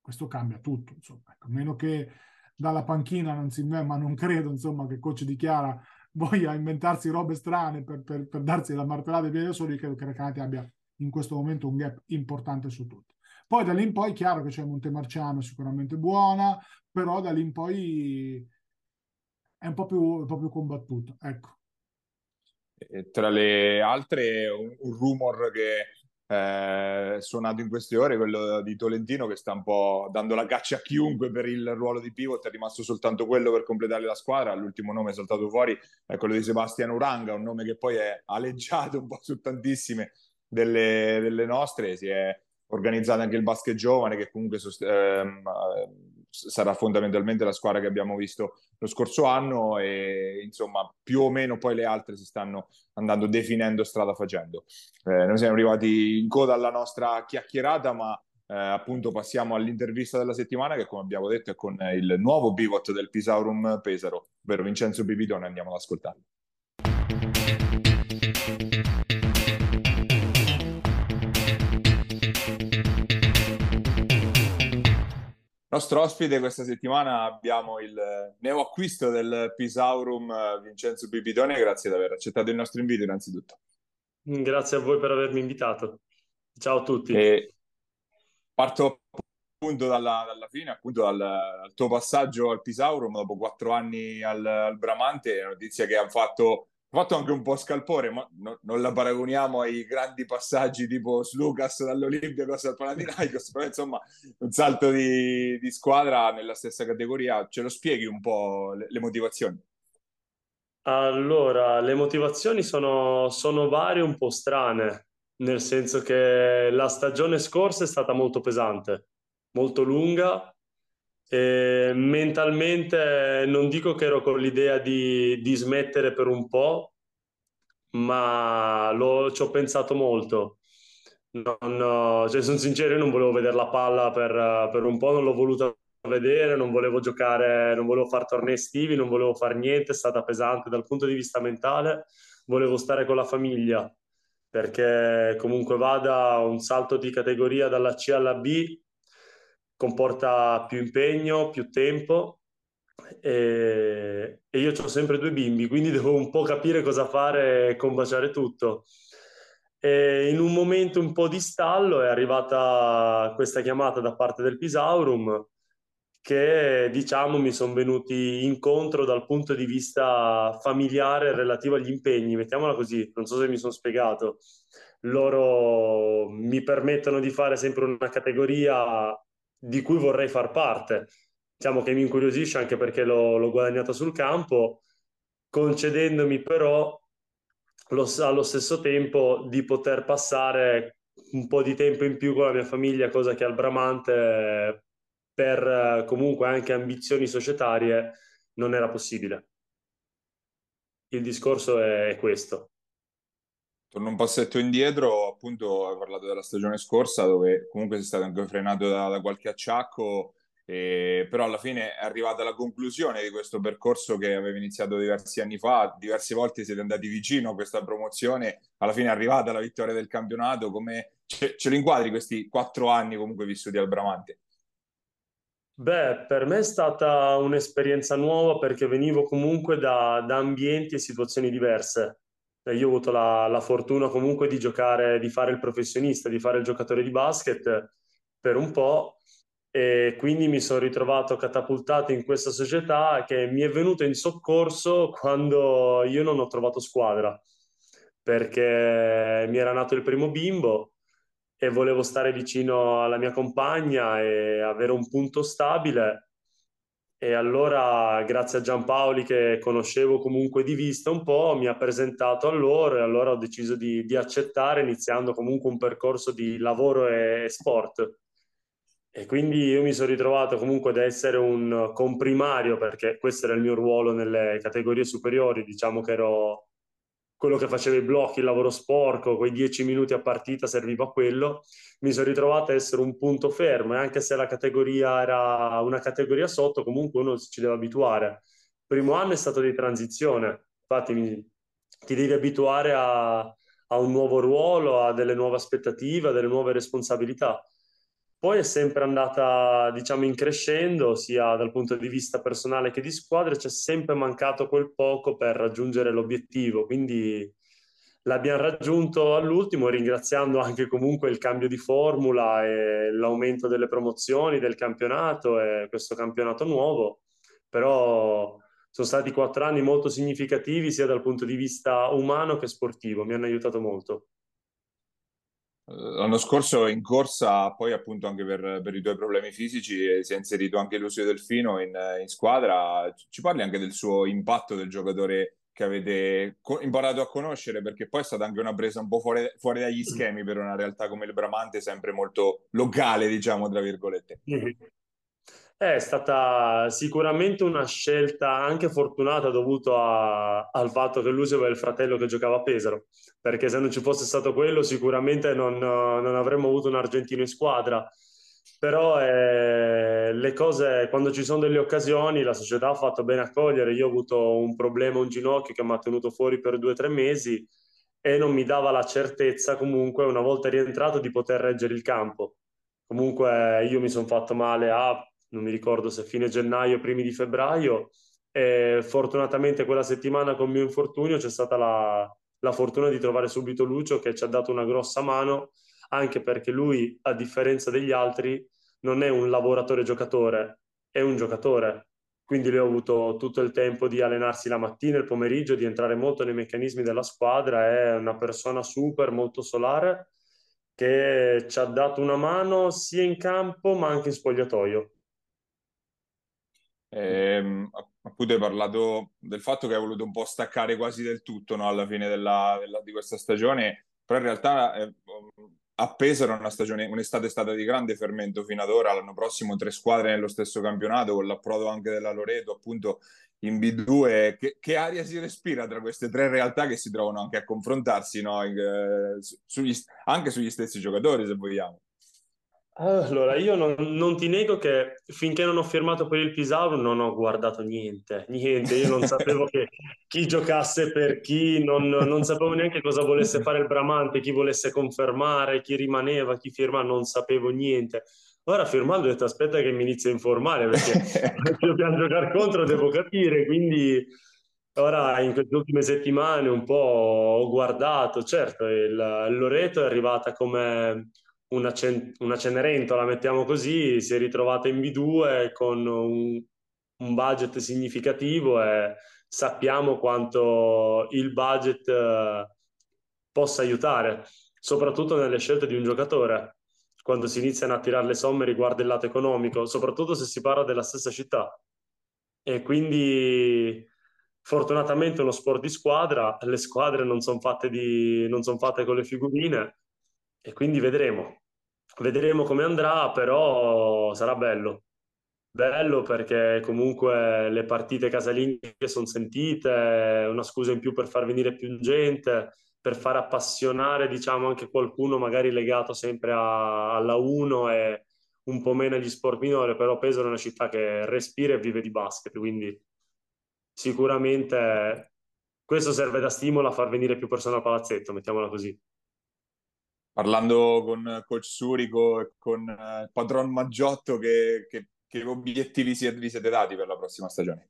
questo cambia tutto. Insomma. Ecco, meno che dalla panchina non si ma non credo insomma, che il coach dichiara voglia inventarsi robe strane per, per, per darsi la martellata via da soli, credo che Recanati abbia in questo momento un gap importante su tutti. Poi da lì in poi è chiaro che c'è Montemarciano sicuramente buona, però da lì in poi è un po' più, po più combattuto. Ecco. Tra le altre, un, un rumor che eh, suonato in queste ore, quello di Tolentino che sta un po' dando la caccia a chiunque per il ruolo di pivot, è rimasto soltanto quello per completare la squadra, l'ultimo nome saltato fuori, è quello di Sebastian Uranga, un nome che poi è aleggiato un po' su tantissime delle, delle nostre, si è organizzato anche il basket giovane che comunque sost- ehm, sarà fondamentalmente la squadra che abbiamo visto lo scorso anno e insomma più o meno poi le altre si stanno andando definendo strada facendo. Eh, noi siamo arrivati in coda alla nostra chiacchierata ma eh, appunto passiamo all'intervista della settimana che come abbiamo detto è con il nuovo pivot del Pisaurum Pesaro, ovvero Vincenzo Pipitone, andiamo ad ascoltare. Nostro ospite questa settimana abbiamo il neoacquisto del Pisaurum Vincenzo Bibidone, grazie di aver accettato il nostro invito innanzitutto. Grazie a voi per avermi invitato. Ciao a tutti. E parto appunto dalla, dalla fine, appunto dal, dal, tuo passaggio al Pisaurum dopo quattro anni al, al Bramante, notizia che ha fatto fatto anche un po' scalpore, ma no, non la paragoniamo ai grandi passaggi tipo Slucas dall'Olimpiakos al Panathinaikos, però insomma un salto di, di, squadra nella stessa categoria, ce lo spieghi un po' le, le motivazioni? Allora, le motivazioni sono, sono varie, un po' strane, nel senso che la stagione scorsa è stata molto pesante, molto lunga, e mentalmente non dico che ero con l'idea di, di smettere per un po', ma lo, ci ho pensato molto. Non, cioè, sono sincero, io non volevo vedere la palla per, per, un po', non l'ho voluta vedere, non volevo giocare, non volevo fare tornei estivi, non volevo fare niente, è stata pesante dal punto di vista mentale, volevo stare con la famiglia perché comunque vada un salto di categoria dalla C alla B comporta più impegno, più tempo e, e io ho sempre due bimbi, quindi devo un po' capire cosa fare e combaciare tutto. E in un momento un po' di stallo è arrivata questa chiamata da parte del Pisaurum che diciamo mi sono venuti incontro dal punto di vista familiare relativo agli impegni, mettiamola così, non so se mi sono spiegato. Loro mi permettono di fare sempre una categoria di cui vorrei far parte, diciamo che mi incuriosisce anche perché l'ho, l'ho guadagnato sul campo, concedendomi però lo, allo stesso tempo di poter passare un po' di tempo in più con la mia famiglia, cosa che al Bramante per comunque anche ambizioni societarie non era possibile. Il discorso è questo. Torno un passetto indietro, appunto hai parlato della stagione scorsa dove comunque sei stato anche frenato da, da qualche acciacco, eh, però alla fine è arrivata la conclusione di questo percorso che aveva iniziato diversi anni fa, diverse volte siete andati vicino a questa promozione, alla fine è arrivata la vittoria del campionato, come ce, ce lo inquadri questi quattro anni comunque vissuti al Bramante? Beh, per me è stata un'esperienza nuova perché venivo comunque da, da ambienti e situazioni diverse io ho avuto la, la, fortuna comunque di giocare, di fare il professionista, di fare il giocatore di basket per un po' e quindi mi sono ritrovato catapultato in questa società che mi è venuta in soccorso quando io non ho trovato squadra perché mi era nato il primo bimbo e volevo stare vicino alla mia compagna e avere un punto stabile e allora, grazie a Giampaoli, che conoscevo comunque di vista un po', mi ha presentato a loro e allora ho deciso di, di accettare, iniziando comunque un percorso di lavoro e sport. E quindi io mi sono ritrovato comunque ad essere un comprimario, perché questo era il mio ruolo nelle categorie superiori, diciamo che ero quello che faceva i blocchi, il lavoro sporco, quei dieci minuti a partita serviva a quello, mi sono ritrovato a essere un punto fermo e anche se la categoria era una categoria sotto, comunque uno ci deve abituare. Il primo anno è stato di transizione, infatti mi, ti devi abituare a, a un nuovo ruolo, a delle nuove aspettative, a delle nuove responsabilità. Poi è sempre andata, diciamo, in crescendo, sia dal punto di vista personale che di squadra, c'è sempre mancato quel poco per raggiungere l'obiettivo, quindi l'abbiamo raggiunto all'ultimo, ringraziando anche comunque il cambio di formula e l'aumento delle promozioni del campionato e questo campionato nuovo, però sono stati quattro anni molto significativi sia dal punto di vista umano che sportivo, mi hanno aiutato molto. L'anno scorso in corsa, poi appunto anche per, per, i tuoi problemi fisici, eh, si è inserito anche Lucio Delfino in, in, squadra. Ci parli anche del suo impatto del giocatore che avete co- imparato a conoscere, perché poi è stata anche una presa un po' fuori, fuori dagli schemi per una realtà come il Bramante, sempre molto locale, diciamo, tra virgolette. È stata sicuramente una scelta anche fortunata dovuta al fatto che Lucio aveva il fratello che giocava a Pesaro, perché se non ci fosse stato quello sicuramente non, non avremmo avuto un argentino in squadra. Però eh, le cose, quando ci sono delle occasioni, la società ha fatto bene a cogliere. Io ho avuto un problema, un ginocchio che mi ha tenuto fuori per due o tre mesi e non mi dava la certezza comunque, una volta rientrato, di poter reggere il campo. Comunque io mi sono fatto male a non mi ricordo se fine gennaio, primi di febbraio. E fortunatamente quella settimana con il mio infortunio c'è stata la, la fortuna di trovare subito Lucio che ci ha dato una grossa mano, anche perché lui, a differenza degli altri, non è un lavoratore giocatore, è un giocatore. Quindi lui ha avuto tutto il tempo di allenarsi la mattina, il pomeriggio, di entrare molto nei meccanismi della squadra. È una persona super, molto solare, che ci ha dato una mano sia in campo ma anche in spogliatoio. Eh, appunto hai parlato del fatto che hai voluto un po' staccare quasi del tutto no, alla fine della, della, di questa stagione, però in realtà eh, a Pesaro una stagione, un'estate è stata di grande fermento fino ad ora, l'anno prossimo tre squadre nello stesso campionato con l'approdo anche della Loreto appunto in B2, che, che aria si respira tra queste tre realtà che si trovano anche a confrontarsi no? in, eh, sugli, anche sugli stessi giocatori se vogliamo. Allora, io non, non, ti nego che finché non ho firmato per il Pisauro non ho guardato niente, niente, io non sapevo che chi giocasse per chi, non, non, sapevo neanche cosa volesse fare il Bramante, chi volesse confermare, chi rimaneva, chi firma, non sapevo niente. Ora firmando ho detto aspetta che mi inizio a informare perché dobbiamo giocare contro, devo capire, quindi ora in queste ultime settimane un po' ho guardato, certo, il, Loreto è arrivata come una, cen- una Cenerentola, mettiamo così, si è ritrovata in B2 con un, un budget significativo e sappiamo quanto il budget eh, possa aiutare, soprattutto nelle scelte di un giocatore. quando si iniziano a tirare le somme riguardo il lato economico, soprattutto se si parla della stessa città. E quindi fortunatamente uno sport di squadra, le squadre non sono fatte, son fatte con le figurine e quindi vedremo. Vedremo come andrà, però sarà bello. Bello perché comunque le partite casalinghe sono sentite, una scusa in più per far venire più gente, per far appassionare diciamo anche qualcuno magari legato sempre a, alla 1 e un po' meno agli sport minori, però Pesaro è una città che respira e vive di basket, quindi sicuramente questo serve da stimolo a far venire più persone al palazzetto, mettiamola così. Parlando con coach Surico e con eh, padron Maggiotto, che, che, che obiettivi vi siete dati per la prossima stagione?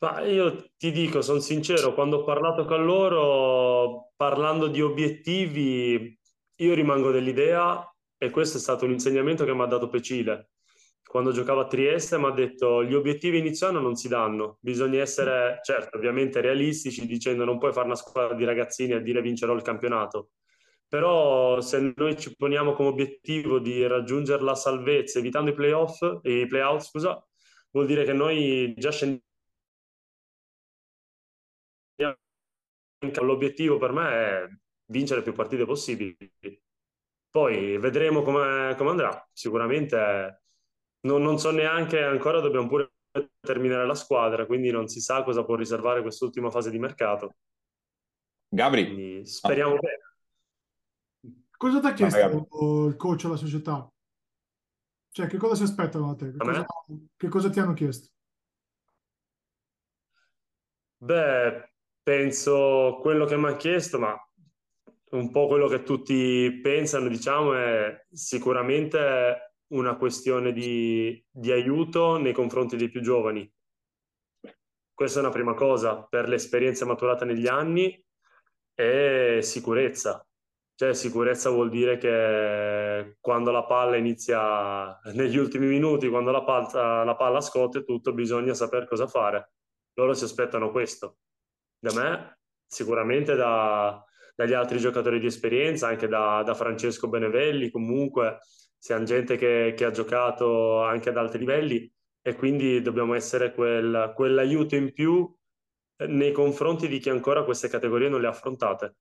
Ma io ti dico, sono sincero, quando ho parlato con loro, parlando di obiettivi, io rimango dell'idea, e questo è stato un insegnamento che mi ha dato Pecile. Quando giocavo a Trieste mi ha detto gli obiettivi iniziali non si danno, bisogna essere, certo, ovviamente realistici, dicendo non puoi fare una squadra di ragazzini e dire vincerò il campionato. Però se noi ci poniamo come obiettivo di raggiungere la salvezza evitando i playoff, i playout, scusa, vuol dire che noi già scendiamo l'obiettivo per me è vincere più partite possibili. Poi vedremo come, come andrà. Sicuramente non, non, so neanche ancora, dobbiamo pure terminare la squadra, quindi non si sa cosa può riservare quest'ultima fase di mercato. Gabri, quindi speriamo ah. bene. Cosa ti ha chiesto il coach alla società? Cioè, che cosa si aspettano da te? Che, cosa, che cosa ti hanno chiesto? Beh, penso quello che mi ha chiesto, ma un po' quello che tutti pensano, diciamo, è sicuramente una questione di, di aiuto nei confronti dei più giovani. Questa è una prima cosa per l'esperienza maturata negli anni e sicurezza. Cioè, sicurezza vuol dire che quando la palla inizia negli ultimi minuti, quando la palla, la palla scotte tutto, bisogna sapere cosa fare. Loro si aspettano questo da me, sicuramente da, dagli altri giocatori di esperienza, anche da, da Francesco Benevelli, comunque siamo gente che, che, ha giocato anche ad alti livelli e quindi dobbiamo essere quel, quell'aiuto in più nei confronti di chi ancora queste categorie non le ha affrontate.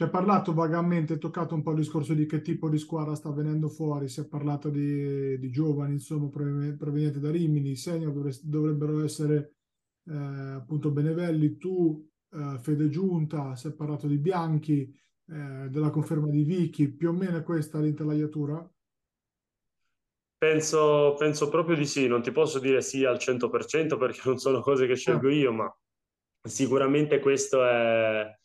Si è parlato vagamente, toccato un po' il discorso di che tipo di squadra sta venendo fuori, si è parlato di, di giovani, insomma, provenienti da Rimini, senior dovrebbero essere eh, appunto Benevelli, tu, eh, Fede Giunta, si è parlato di Bianchi, eh, della conferma di Vicky, più o meno è questa l'intelaiatura? Penso, penso proprio di sì, non ti posso dire sì al 100% perché non sono cose che scelgo ah. io, ma sicuramente questo è,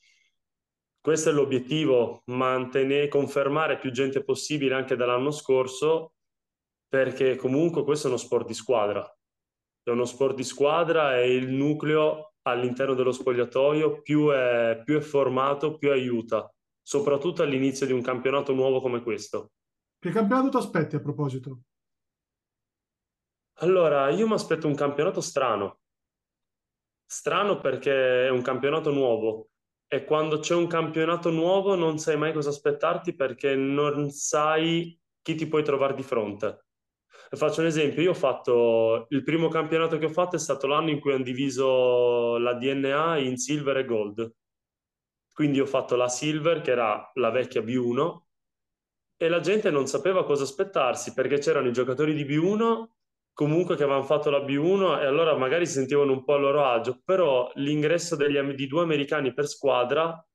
questo è l'obiettivo, mantenere, confermare più gente possibile anche dall'anno scorso, perché comunque questo è uno sport di squadra è uno sport di squadra e il nucleo all'interno dello spogliatoio più è, più è formato, più aiuta, soprattutto all'inizio di un campionato nuovo come questo. Che campionato ti aspetti a proposito? Allora, io mi aspetto un campionato strano. Strano perché è un campionato nuovo e quando c'è un campionato nuovo non sai mai cosa aspettarti perché non sai chi ti puoi trovare di fronte. Faccio un esempio, io ho fatto, il primo campionato che ho fatto è stato l'anno in cui hanno diviso la DNA in silver e gold. Quindi ho fatto la silver, che era la vecchia B1, e la gente non sapeva cosa aspettarsi, perché c'erano i giocatori di B1 comunque che avevano fatto la B1 e allora magari si sentivano un po' a loro agio, però l'ingresso degli, di due americani per squadra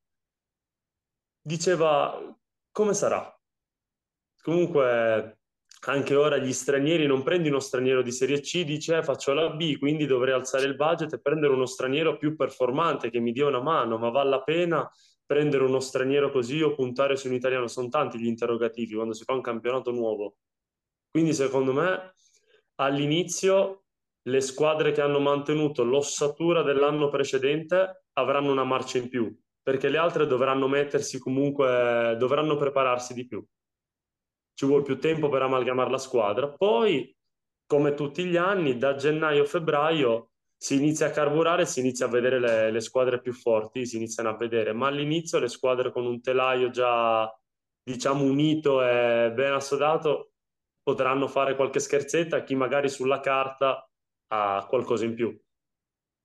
diceva come sarà. Comunque anche ora gli stranieri, non prendi uno straniero di Serie C, dice eh, faccio la B, quindi dovrei alzare il budget e prendere uno straniero più performante che mi dia una mano, ma vale la pena prendere uno straniero così o puntare su un italiano? Sono tanti gli interrogativi quando si fa un campionato nuovo. Quindi secondo me all'inizio le squadre che hanno mantenuto l'ossatura dell'anno precedente avranno una marcia in più, perché le altre dovranno mettersi comunque, dovranno prepararsi di più ci vuole più tempo per amalgamare la squadra. Poi, come tutti gli anni, da gennaio-febbraio si inizia a carburare, si inizia a vedere le, le, squadre più forti, si iniziano a vedere, ma all'inizio le squadre con un telaio già diciamo, unito e ben assodato, potranno fare qualche scherzetta, chi magari sulla carta ha qualcosa in più.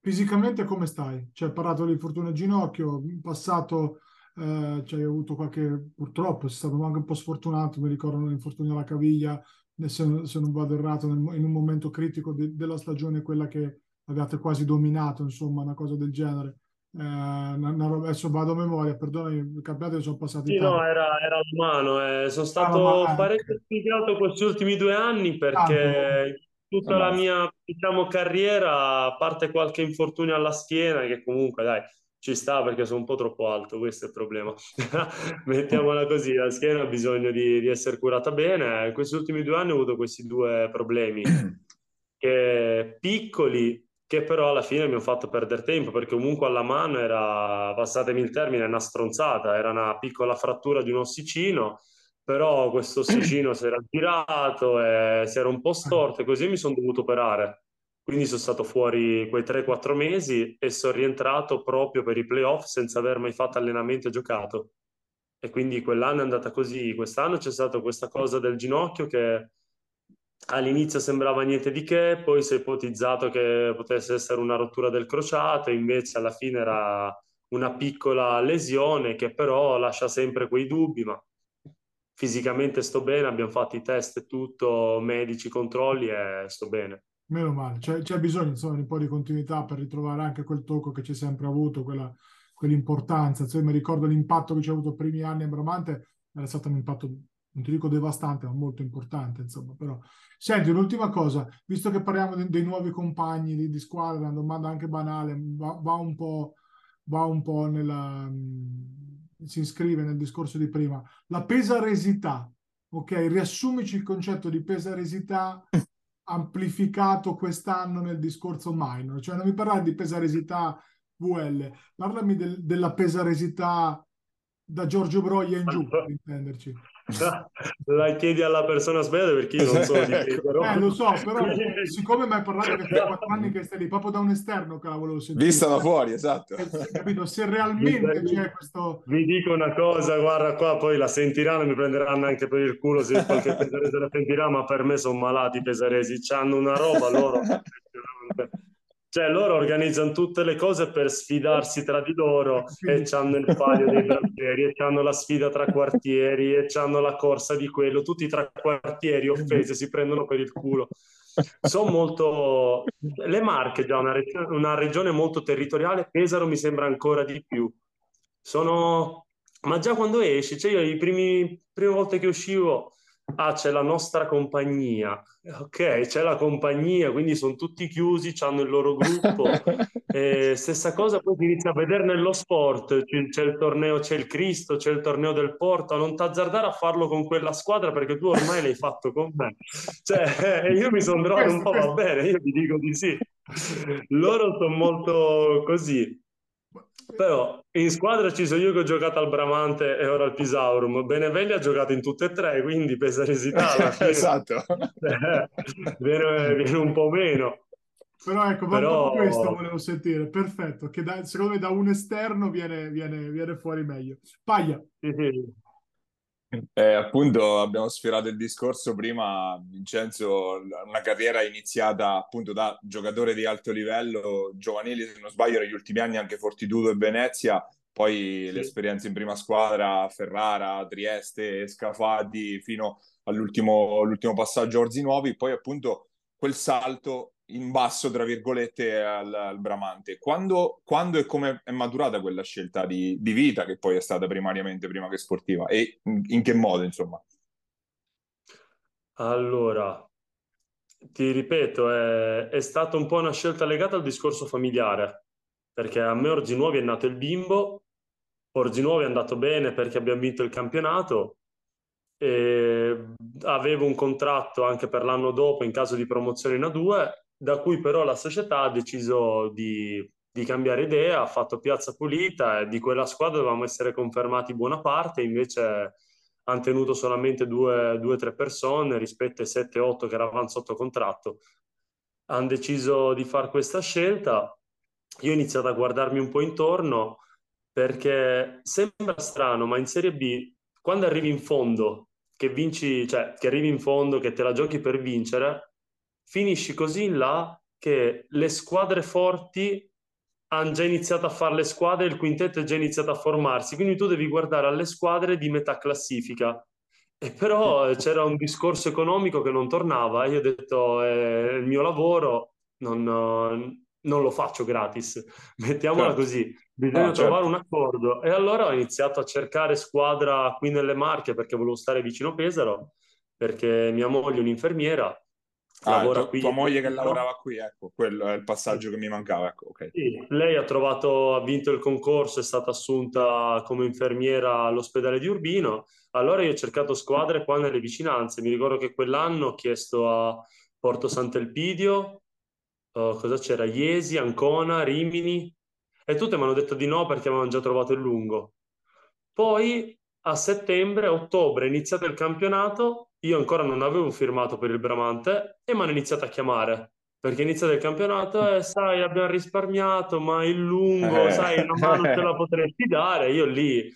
Fisicamente come stai? Cioè, hai parlato dell'infortunio al ginocchio, in passato eh, cioè, hai avuto qualche, purtroppo sei stato anche un po' sfortunato, mi ricordo l'infortunio alla caviglia, se, se non vado errato, nel, in un momento critico de, della stagione, quella che avete quasi dominato, insomma, una cosa del genere. Eh, adesso vado a memoria, perdonami, i campionati sono passati. Sì, no, era, era umano. Eh. Sono stato ah, parecchio spiegato questi ultimi due anni perché ah, tutta la mia diciamo, carriera, a parte qualche infortunio alla schiena, che comunque dai, ci sta perché sono un po' troppo alto, questo è il problema. Mettiamola così, la schiena ha bisogno di, di essere curata bene. In questi ultimi due anni ho avuto questi due problemi, che piccoli, che però alla fine mi hanno fatto perdere tempo perché comunque alla mano era, passatemi il termine, una stronzata, era una piccola frattura di un ossicino, però questo ossicino si era girato e si era un po' storto e così mi sono dovuto operare. Quindi sono stato fuori quei 3-4 mesi e sono rientrato proprio per i playoff senza aver mai fatto allenamento e giocato. E quindi quell'anno è andata così. Quest'anno c'è stata questa cosa del ginocchio che all'inizio sembrava niente di che, poi si è ipotizzato che potesse essere una rottura del crociato, invece alla fine era una piccola lesione che però lascia sempre quei dubbi, ma fisicamente sto bene, abbiamo fatto i test e tutto, medici, controlli e sto bene. Meno male, c'è, c'è bisogno insomma, di un po' di continuità per ritrovare anche quel tocco che c'è sempre avuto, quella, quell'importanza. Insomma, mi ricordo l'impatto che c'è avuto i primi anni a Bramante, era stato un impatto non ti dico devastante, ma molto importante, insomma, però. Senti, un'ultima cosa, visto che parliamo dei, dei nuovi compagni di, di, squadra, una domanda anche banale, va, va, un po', va un po' nella... Si iscrive nel discorso di prima. La pesaresità, ok? Riassumici il concetto di pesaresità amplificato quest'anno nel discorso minor, cioè non mi parlare di pesaresità VL, parlami del, della pesaresità da Giorgio Broglia in giù, per intenderci. La chiedi alla persona sbagliata perché io non so di che però... Eh, lo so, però siccome mi hai parlato che sono quattro anni che stai lì, proprio da un esterno che la volevo sentire. Vista da fuori, esatto. Eh, capito? Se realmente c'è questo... Vi dico una cosa, guarda qua, poi la sentiranno e mi prenderanno anche per il culo se qualche pesarese la sentirà, ma per me sono malati i pesaresi, hanno una roba loro... Cioè loro organizzano tutte le cose per sfidarsi tra di loro e hanno il palio dei braccieri e hanno la sfida tra quartieri e hanno la corsa di quello, tutti tra quartieri offese si prendono per il culo. Sono molto... Le Marche, già una, reg- una regione molto territoriale, Pesaro mi sembra ancora di più. Sono... Ma già quando esci, cioè io le prime volte che uscivo ah c'è la nostra compagnia, ok c'è la compagnia, quindi sono tutti chiusi, hanno il loro gruppo, e stessa cosa poi si inizia a vedere nello sport, c'è, c'è il torneo, c'è il Cristo, c'è il torneo del Porto, non t'azzardare a farlo con quella squadra perché tu ormai l'hai fatto con me, cioè io mi sono trovato un po' va bene, io ti dico di sì, loro sono molto così, però in squadra ci sono io che ho giocato al Bramante e ora al Pisaurum. Benevelli ha giocato in tutte e tre, quindi pesaresità alla fine. esatto. viene, viene, un po' meno. Però ecco, Però... questo volevo sentire. Perfetto, che da, secondo me da un esterno viene, viene, viene fuori meglio. Paglia. Sì, sì. Eh, appunto abbiamo sfiorato il discorso prima, Vincenzo, una carriera iniziata appunto da giocatore di alto livello, giovanili se non sbaglio negli ultimi anni anche Fortitudo e Venezia, poi sì. l'esperienza in prima squadra, Ferrara, Trieste, Scafati fino all'ultimo passaggio a Orzi Nuovi, poi appunto quel salto in basso, tra virgolette, al, al Bramante. Quando, quando, e come è maturata quella scelta di, di, vita, che poi è stata primariamente prima che sportiva? E in, in che modo, insomma? Allora, ti ripeto, è, è, stata un po' una scelta legata al discorso familiare, perché a me Orginuovi è nato il bimbo, Orginuovi è andato bene perché abbiamo vinto il campionato, e avevo un contratto anche per l'anno dopo in caso di promozione in A2 da cui però la società ha deciso di, di cambiare idea, ha fatto piazza pulita e di quella squadra dovevamo essere confermati buona parte, invece hanno tenuto solamente due o tre persone rispetto ai 7-8 che eravamo sotto contratto. Hanno deciso di fare questa scelta. Io ho iniziato a guardarmi un po' intorno perché sembra strano, ma in Serie B quando arrivi in fondo, che vinci, cioè che arrivi in fondo, che te la giochi per vincere, finisci così in là che le squadre forti hanno già iniziato a fare le squadre, il quintetto è già iniziato a formarsi, quindi tu devi guardare alle squadre di metà classifica. E però c'era un discorso economico che non tornava, io ho detto è il mio lavoro, non, non lo faccio gratis, mettiamola certo. così, bisogna no, trovare certo. un accordo. E allora ho iniziato a cercare squadra qui nelle Marche perché volevo stare vicino Pesaro, perché mia moglie è un'infermiera, Ah, lavora tu, qui. Tua moglie che lavorava qui, ecco, quello è il passaggio che mi mancava. Ecco, okay. sì, lei ha trovato, ha vinto il concorso, è stata assunta come infermiera all'ospedale di Urbino. Allora io ho cercato squadre qua nelle vicinanze. Mi ricordo che quell'anno ho chiesto a Porto Sant'Elpidio, uh, cosa c'era? Iesi, Ancona, Rimini, e tutte mi hanno detto di no perché avevano già trovato il lungo. Poi a settembre, ottobre, è iniziato il campionato io ancora non avevo firmato per il Bramante e mi hanno iniziato a chiamare perché è iniziato il campionato e eh, sai abbiamo risparmiato ma il lungo sai una mano te la potresti dare? Io lì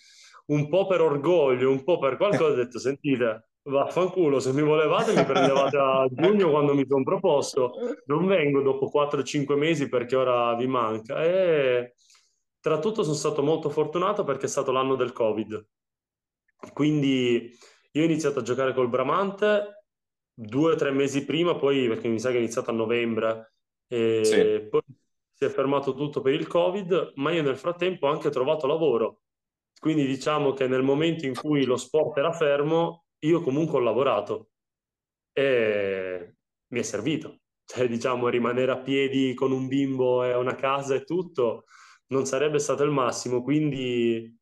un po' per orgoglio un po' per qualcosa ho detto sentite vaffanculo se mi volevate mi prendevate a giugno quando mi sono proposto non vengo dopo 4-5 mesi perché ora vi manca. E tra tutto sono stato molto fortunato perché è stato l'anno del covid. Quindi io ho iniziato a giocare col Bramante due o tre mesi prima, poi perché mi sa che è iniziato a novembre, e sì. poi si è fermato tutto per il Covid, ma io nel frattempo ho anche trovato lavoro. Quindi diciamo che nel momento in cui lo sport era fermo, io comunque ho lavorato e mi è servito. Cioè, diciamo, rimanere a piedi con un bimbo e una casa e tutto non sarebbe stato il massimo. Quindi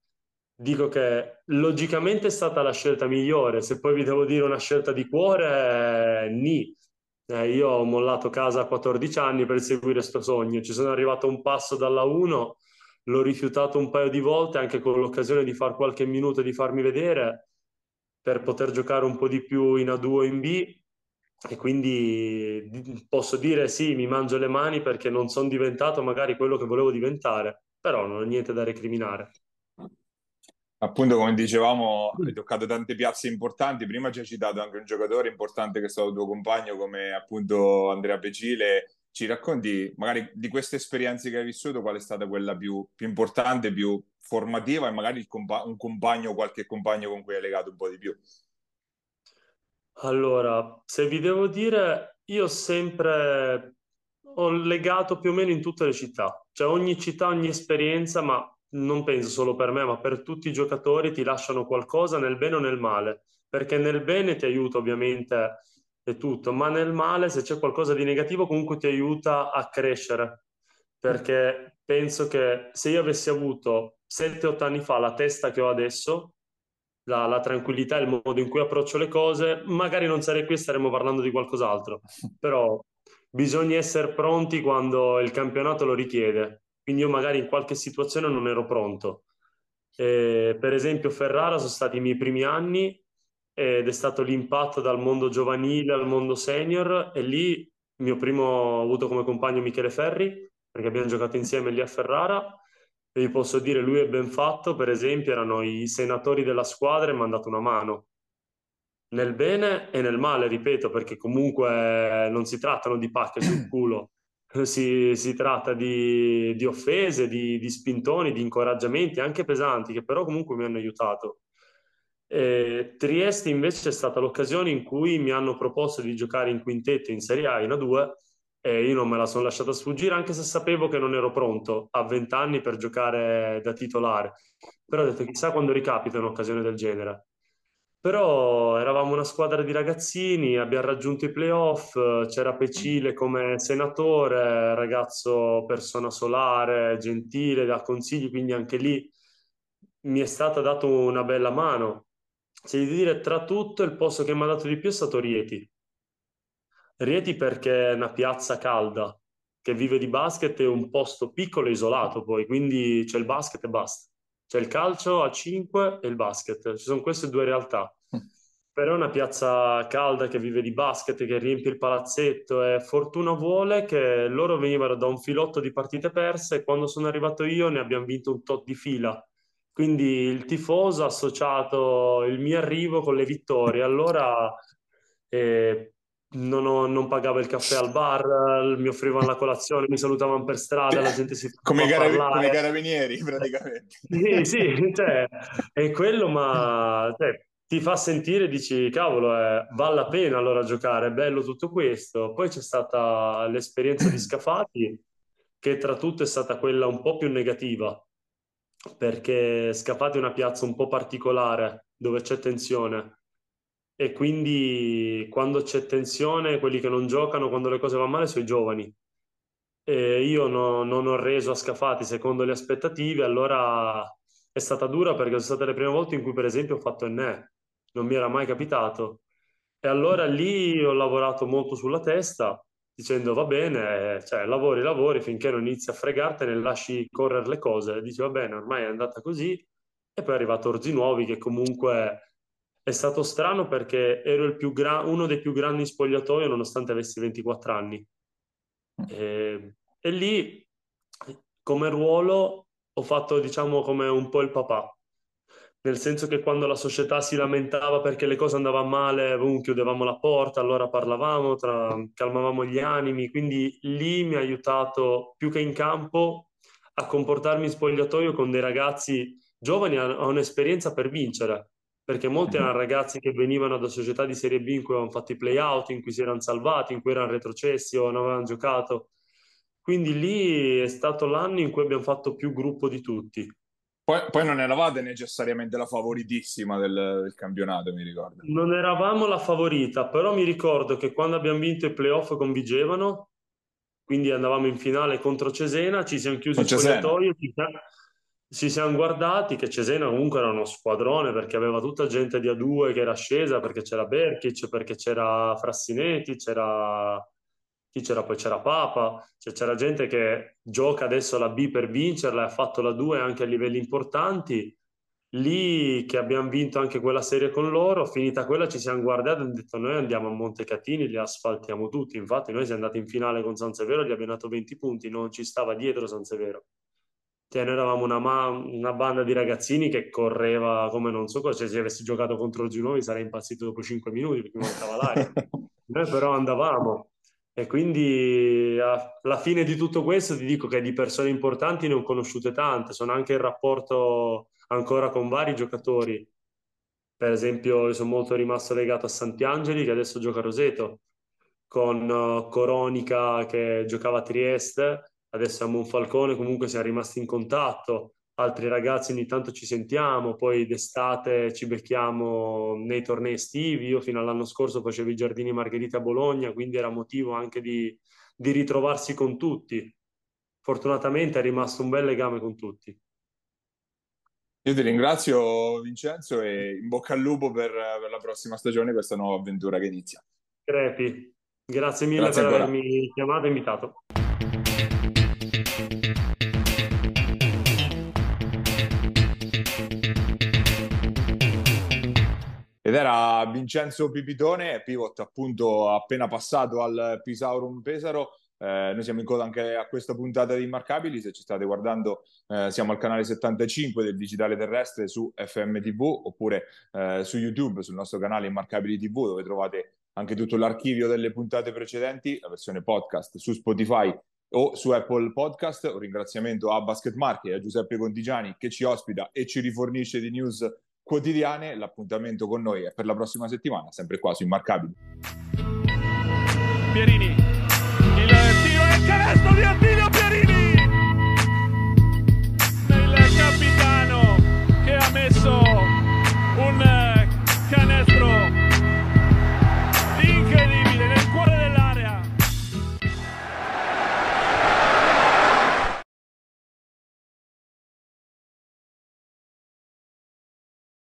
dico che logicamente è stata la scelta migliore. Se poi vi devo dire una scelta di cuore, eh, ni. Eh, io ho mollato casa a 14 anni per seguire questo sogno. Ci sono arrivato un passo dalla 1, l'ho rifiutato un paio di volte anche con l'occasione di fare qualche minuto e di farmi vedere per poter giocare un po' di più in A2 o in B. E quindi posso dire sì, mi mangio le mani perché non sono diventato magari quello che volevo diventare, però non ho niente da recriminare appunto come dicevamo hai toccato tante piazze importanti. Prima ci hai citato anche un giocatore importante che è stato tuo compagno come appunto Andrea Pecile. Ci racconti magari di queste esperienze che hai vissuto qual è stata quella più, più importante più formativa e magari compa- un compagno qualche compagno con cui hai legato un po' di più? Allora se vi devo dire io sempre ho legato più o meno in tutte le città. Cioè ogni città ogni esperienza ma non penso solo per me, ma per tutti i giocatori ti lasciano qualcosa nel bene o nel male, perché nel bene ti aiuta ovviamente e tutto, ma nel male se c'è qualcosa di negativo comunque ti aiuta a crescere, perché penso che se io avessi avuto 7-8 anni fa la testa che ho adesso, la, la, tranquillità il modo in cui approccio le cose, magari non sarei qui e staremmo parlando di qualcos'altro, però bisogna essere pronti quando il campionato lo richiede quindi io magari in qualche situazione non ero pronto. Eh, per esempio Ferrara sono stati i miei primi anni ed è stato l'impatto dal mondo giovanile al mondo senior e lì il mio primo ho avuto come compagno Michele Ferri perché abbiamo giocato insieme lì a Ferrara. E vi posso dire lui è ben fatto, per esempio erano i senatori della squadra e mi hanno dato una mano. Nel bene e nel male, ripeto, perché comunque non si trattano di pacche sul culo, si, si tratta di, di offese, di, di, spintoni, di incoraggiamenti anche pesanti che però comunque mi hanno aiutato. E Trieste invece è stata l'occasione in cui mi hanno proposto di giocare in quintetto in Serie A in A2 e io non me la sono lasciata sfuggire anche se sapevo che non ero pronto a 20 anni per giocare da titolare. Però ho detto chissà quando ricapita un'occasione del genere. Però eravamo una squadra di ragazzini, abbiamo raggiunto i playoff, c'era Pecile come senatore, ragazzo persona solare, gentile, da consigli, quindi anche lì mi è stata data una bella mano. Se di dire tra tutto il posto che mi ha dato di più è stato Rieti. Rieti perché è una piazza calda, che vive di basket, è un posto piccolo e isolato poi, quindi c'è il basket e basta. C'è il calcio a 5 e il basket, ci sono queste due realtà. Mm. Però è una piazza calda che vive di basket, che riempie il palazzetto e fortuna vuole che loro venivano da un filotto di partite perse e quando sono arrivato io ne abbiamo vinto un tot di fila. Quindi il tifoso ha associato il mio arrivo con le vittorie. Allora eh, non, ho, non, pagavo il caffè al bar, mi offrivano la colazione, mi salutavano per strada, la gente si come, i come i carabinieri praticamente. sì, sì, cioè, è quello, ma cioè, ti fa sentire, dici, cavolo, eh, vale la pena allora giocare, è bello tutto questo. Poi c'è stata l'esperienza di Scafati, che tra tutte è stata quella un po' più negativa, perché Scafati è una piazza un po' particolare, dove c'è tensione. E quindi quando c'è tensione, quelli che non giocano, quando le cose vanno male, sono i giovani. E io no, non ho reso a Scafati secondo le aspettative, allora è stata dura perché sono state le prime volte in cui, per esempio, ho fatto Enne non mi era mai capitato. E allora lì ho lavorato molto sulla testa, dicendo va bene, cioè lavori, lavori finché non inizi a fregartene, lasci correre le cose. Dici va bene, ormai è andata così. E poi è arrivato Orzi Nuovi che comunque è stato strano perché ero gra- uno dei più grandi spogliatoi nonostante avessi 24 anni. E, e lì come ruolo ho fatto diciamo come un po' il papà. Nel senso che quando la società si lamentava perché le cose andavano male, boom, chiudevamo la porta, allora parlavamo, tra, calmavamo gli animi, quindi lì mi ha aiutato più che in campo a comportarmi in spogliatoio con dei ragazzi giovani a, un'esperienza per vincere, perché molti erano ragazzi che venivano da società di Serie B in cui avevano fatto i play-out, in cui si erano salvati, in cui erano retrocessi o non avevano giocato. Quindi lì è stato l'anno in cui abbiamo fatto più gruppo di tutti poi, poi, non eravate necessariamente la favoritissima del, del, campionato, mi ricordo. Non eravamo la favorita, però mi ricordo che quando abbiamo vinto i playoff con Vigevano, quindi andavamo in finale contro Cesena, ci siamo chiusi in spogliatoio, ci, ci siamo guardati che Cesena comunque era uno squadrone perché aveva tutta gente di A2 che era scesa, perché c'era Berkic, perché c'era Frassinetti, c'era chi c'era poi c'era Papa, cioè c'era gente che gioca adesso la B per vincerla, ha fatto la 2 anche a livelli importanti. Lì che abbiamo vinto anche quella serie con loro, finita quella ci siamo guardati e abbiamo detto noi andiamo a Montecatini, li asfaltiamo tutti. Infatti noi siamo andati in finale con San Severo, gli abbiamo dato 20 punti, non ci stava dietro San Severo. Cioè, noi eravamo una, ma- una banda di ragazzini che correva come non so cosa, cioè, se avessi giocato contro il Giunoi sarei impazzito dopo 5 minuti perché mancava l'aria. noi però andavamo e quindi alla fine di tutto questo ti dico che di persone importanti ne ho conosciute tante, sono anche in rapporto ancora con vari giocatori. Per esempio, io sono molto rimasto legato a Santiangeli, che adesso gioca a Roseto, con uh, Coronica che giocava a Trieste, adesso a Monfalcone, comunque siamo rimasti in contatto altri ragazzi ogni tanto ci sentiamo, poi d'estate ci becchiamo nei tornei estivi. Io fino all'anno scorso facevo i giardini Margherita a Bologna, quindi era motivo anche di, di ritrovarsi con tutti. Fortunatamente è rimasto un bel legame con tutti. Io ti ringrazio Vincenzo e in bocca al lupo per, per la prossima stagione, questa nuova avventura che inizia. Crepi, grazie mille grazie per ancora. avermi chiamato e invitato. Ed era Vincenzo Pipitone, pivot appunto appena passato al Pisaurum Pesaro. Eh, noi siamo in coda anche a questa puntata di Immarcabili, se ci state guardando eh, siamo al canale 75 del Digitale Terrestre su FMTV oppure eh, su YouTube, sul nostro canale Immarcabili TV dove trovate anche tutto l'archivio delle puntate precedenti, la versione podcast su Spotify o su Apple Podcast. Un ringraziamento a Basket Market e a Giuseppe Contigiani che ci ospita e ci rifornisce di news quotidiane. L'appuntamento con noi è per la prossima settimana, sempre qua su Immarcabili. Pierini, il tiro il canestro di Attila!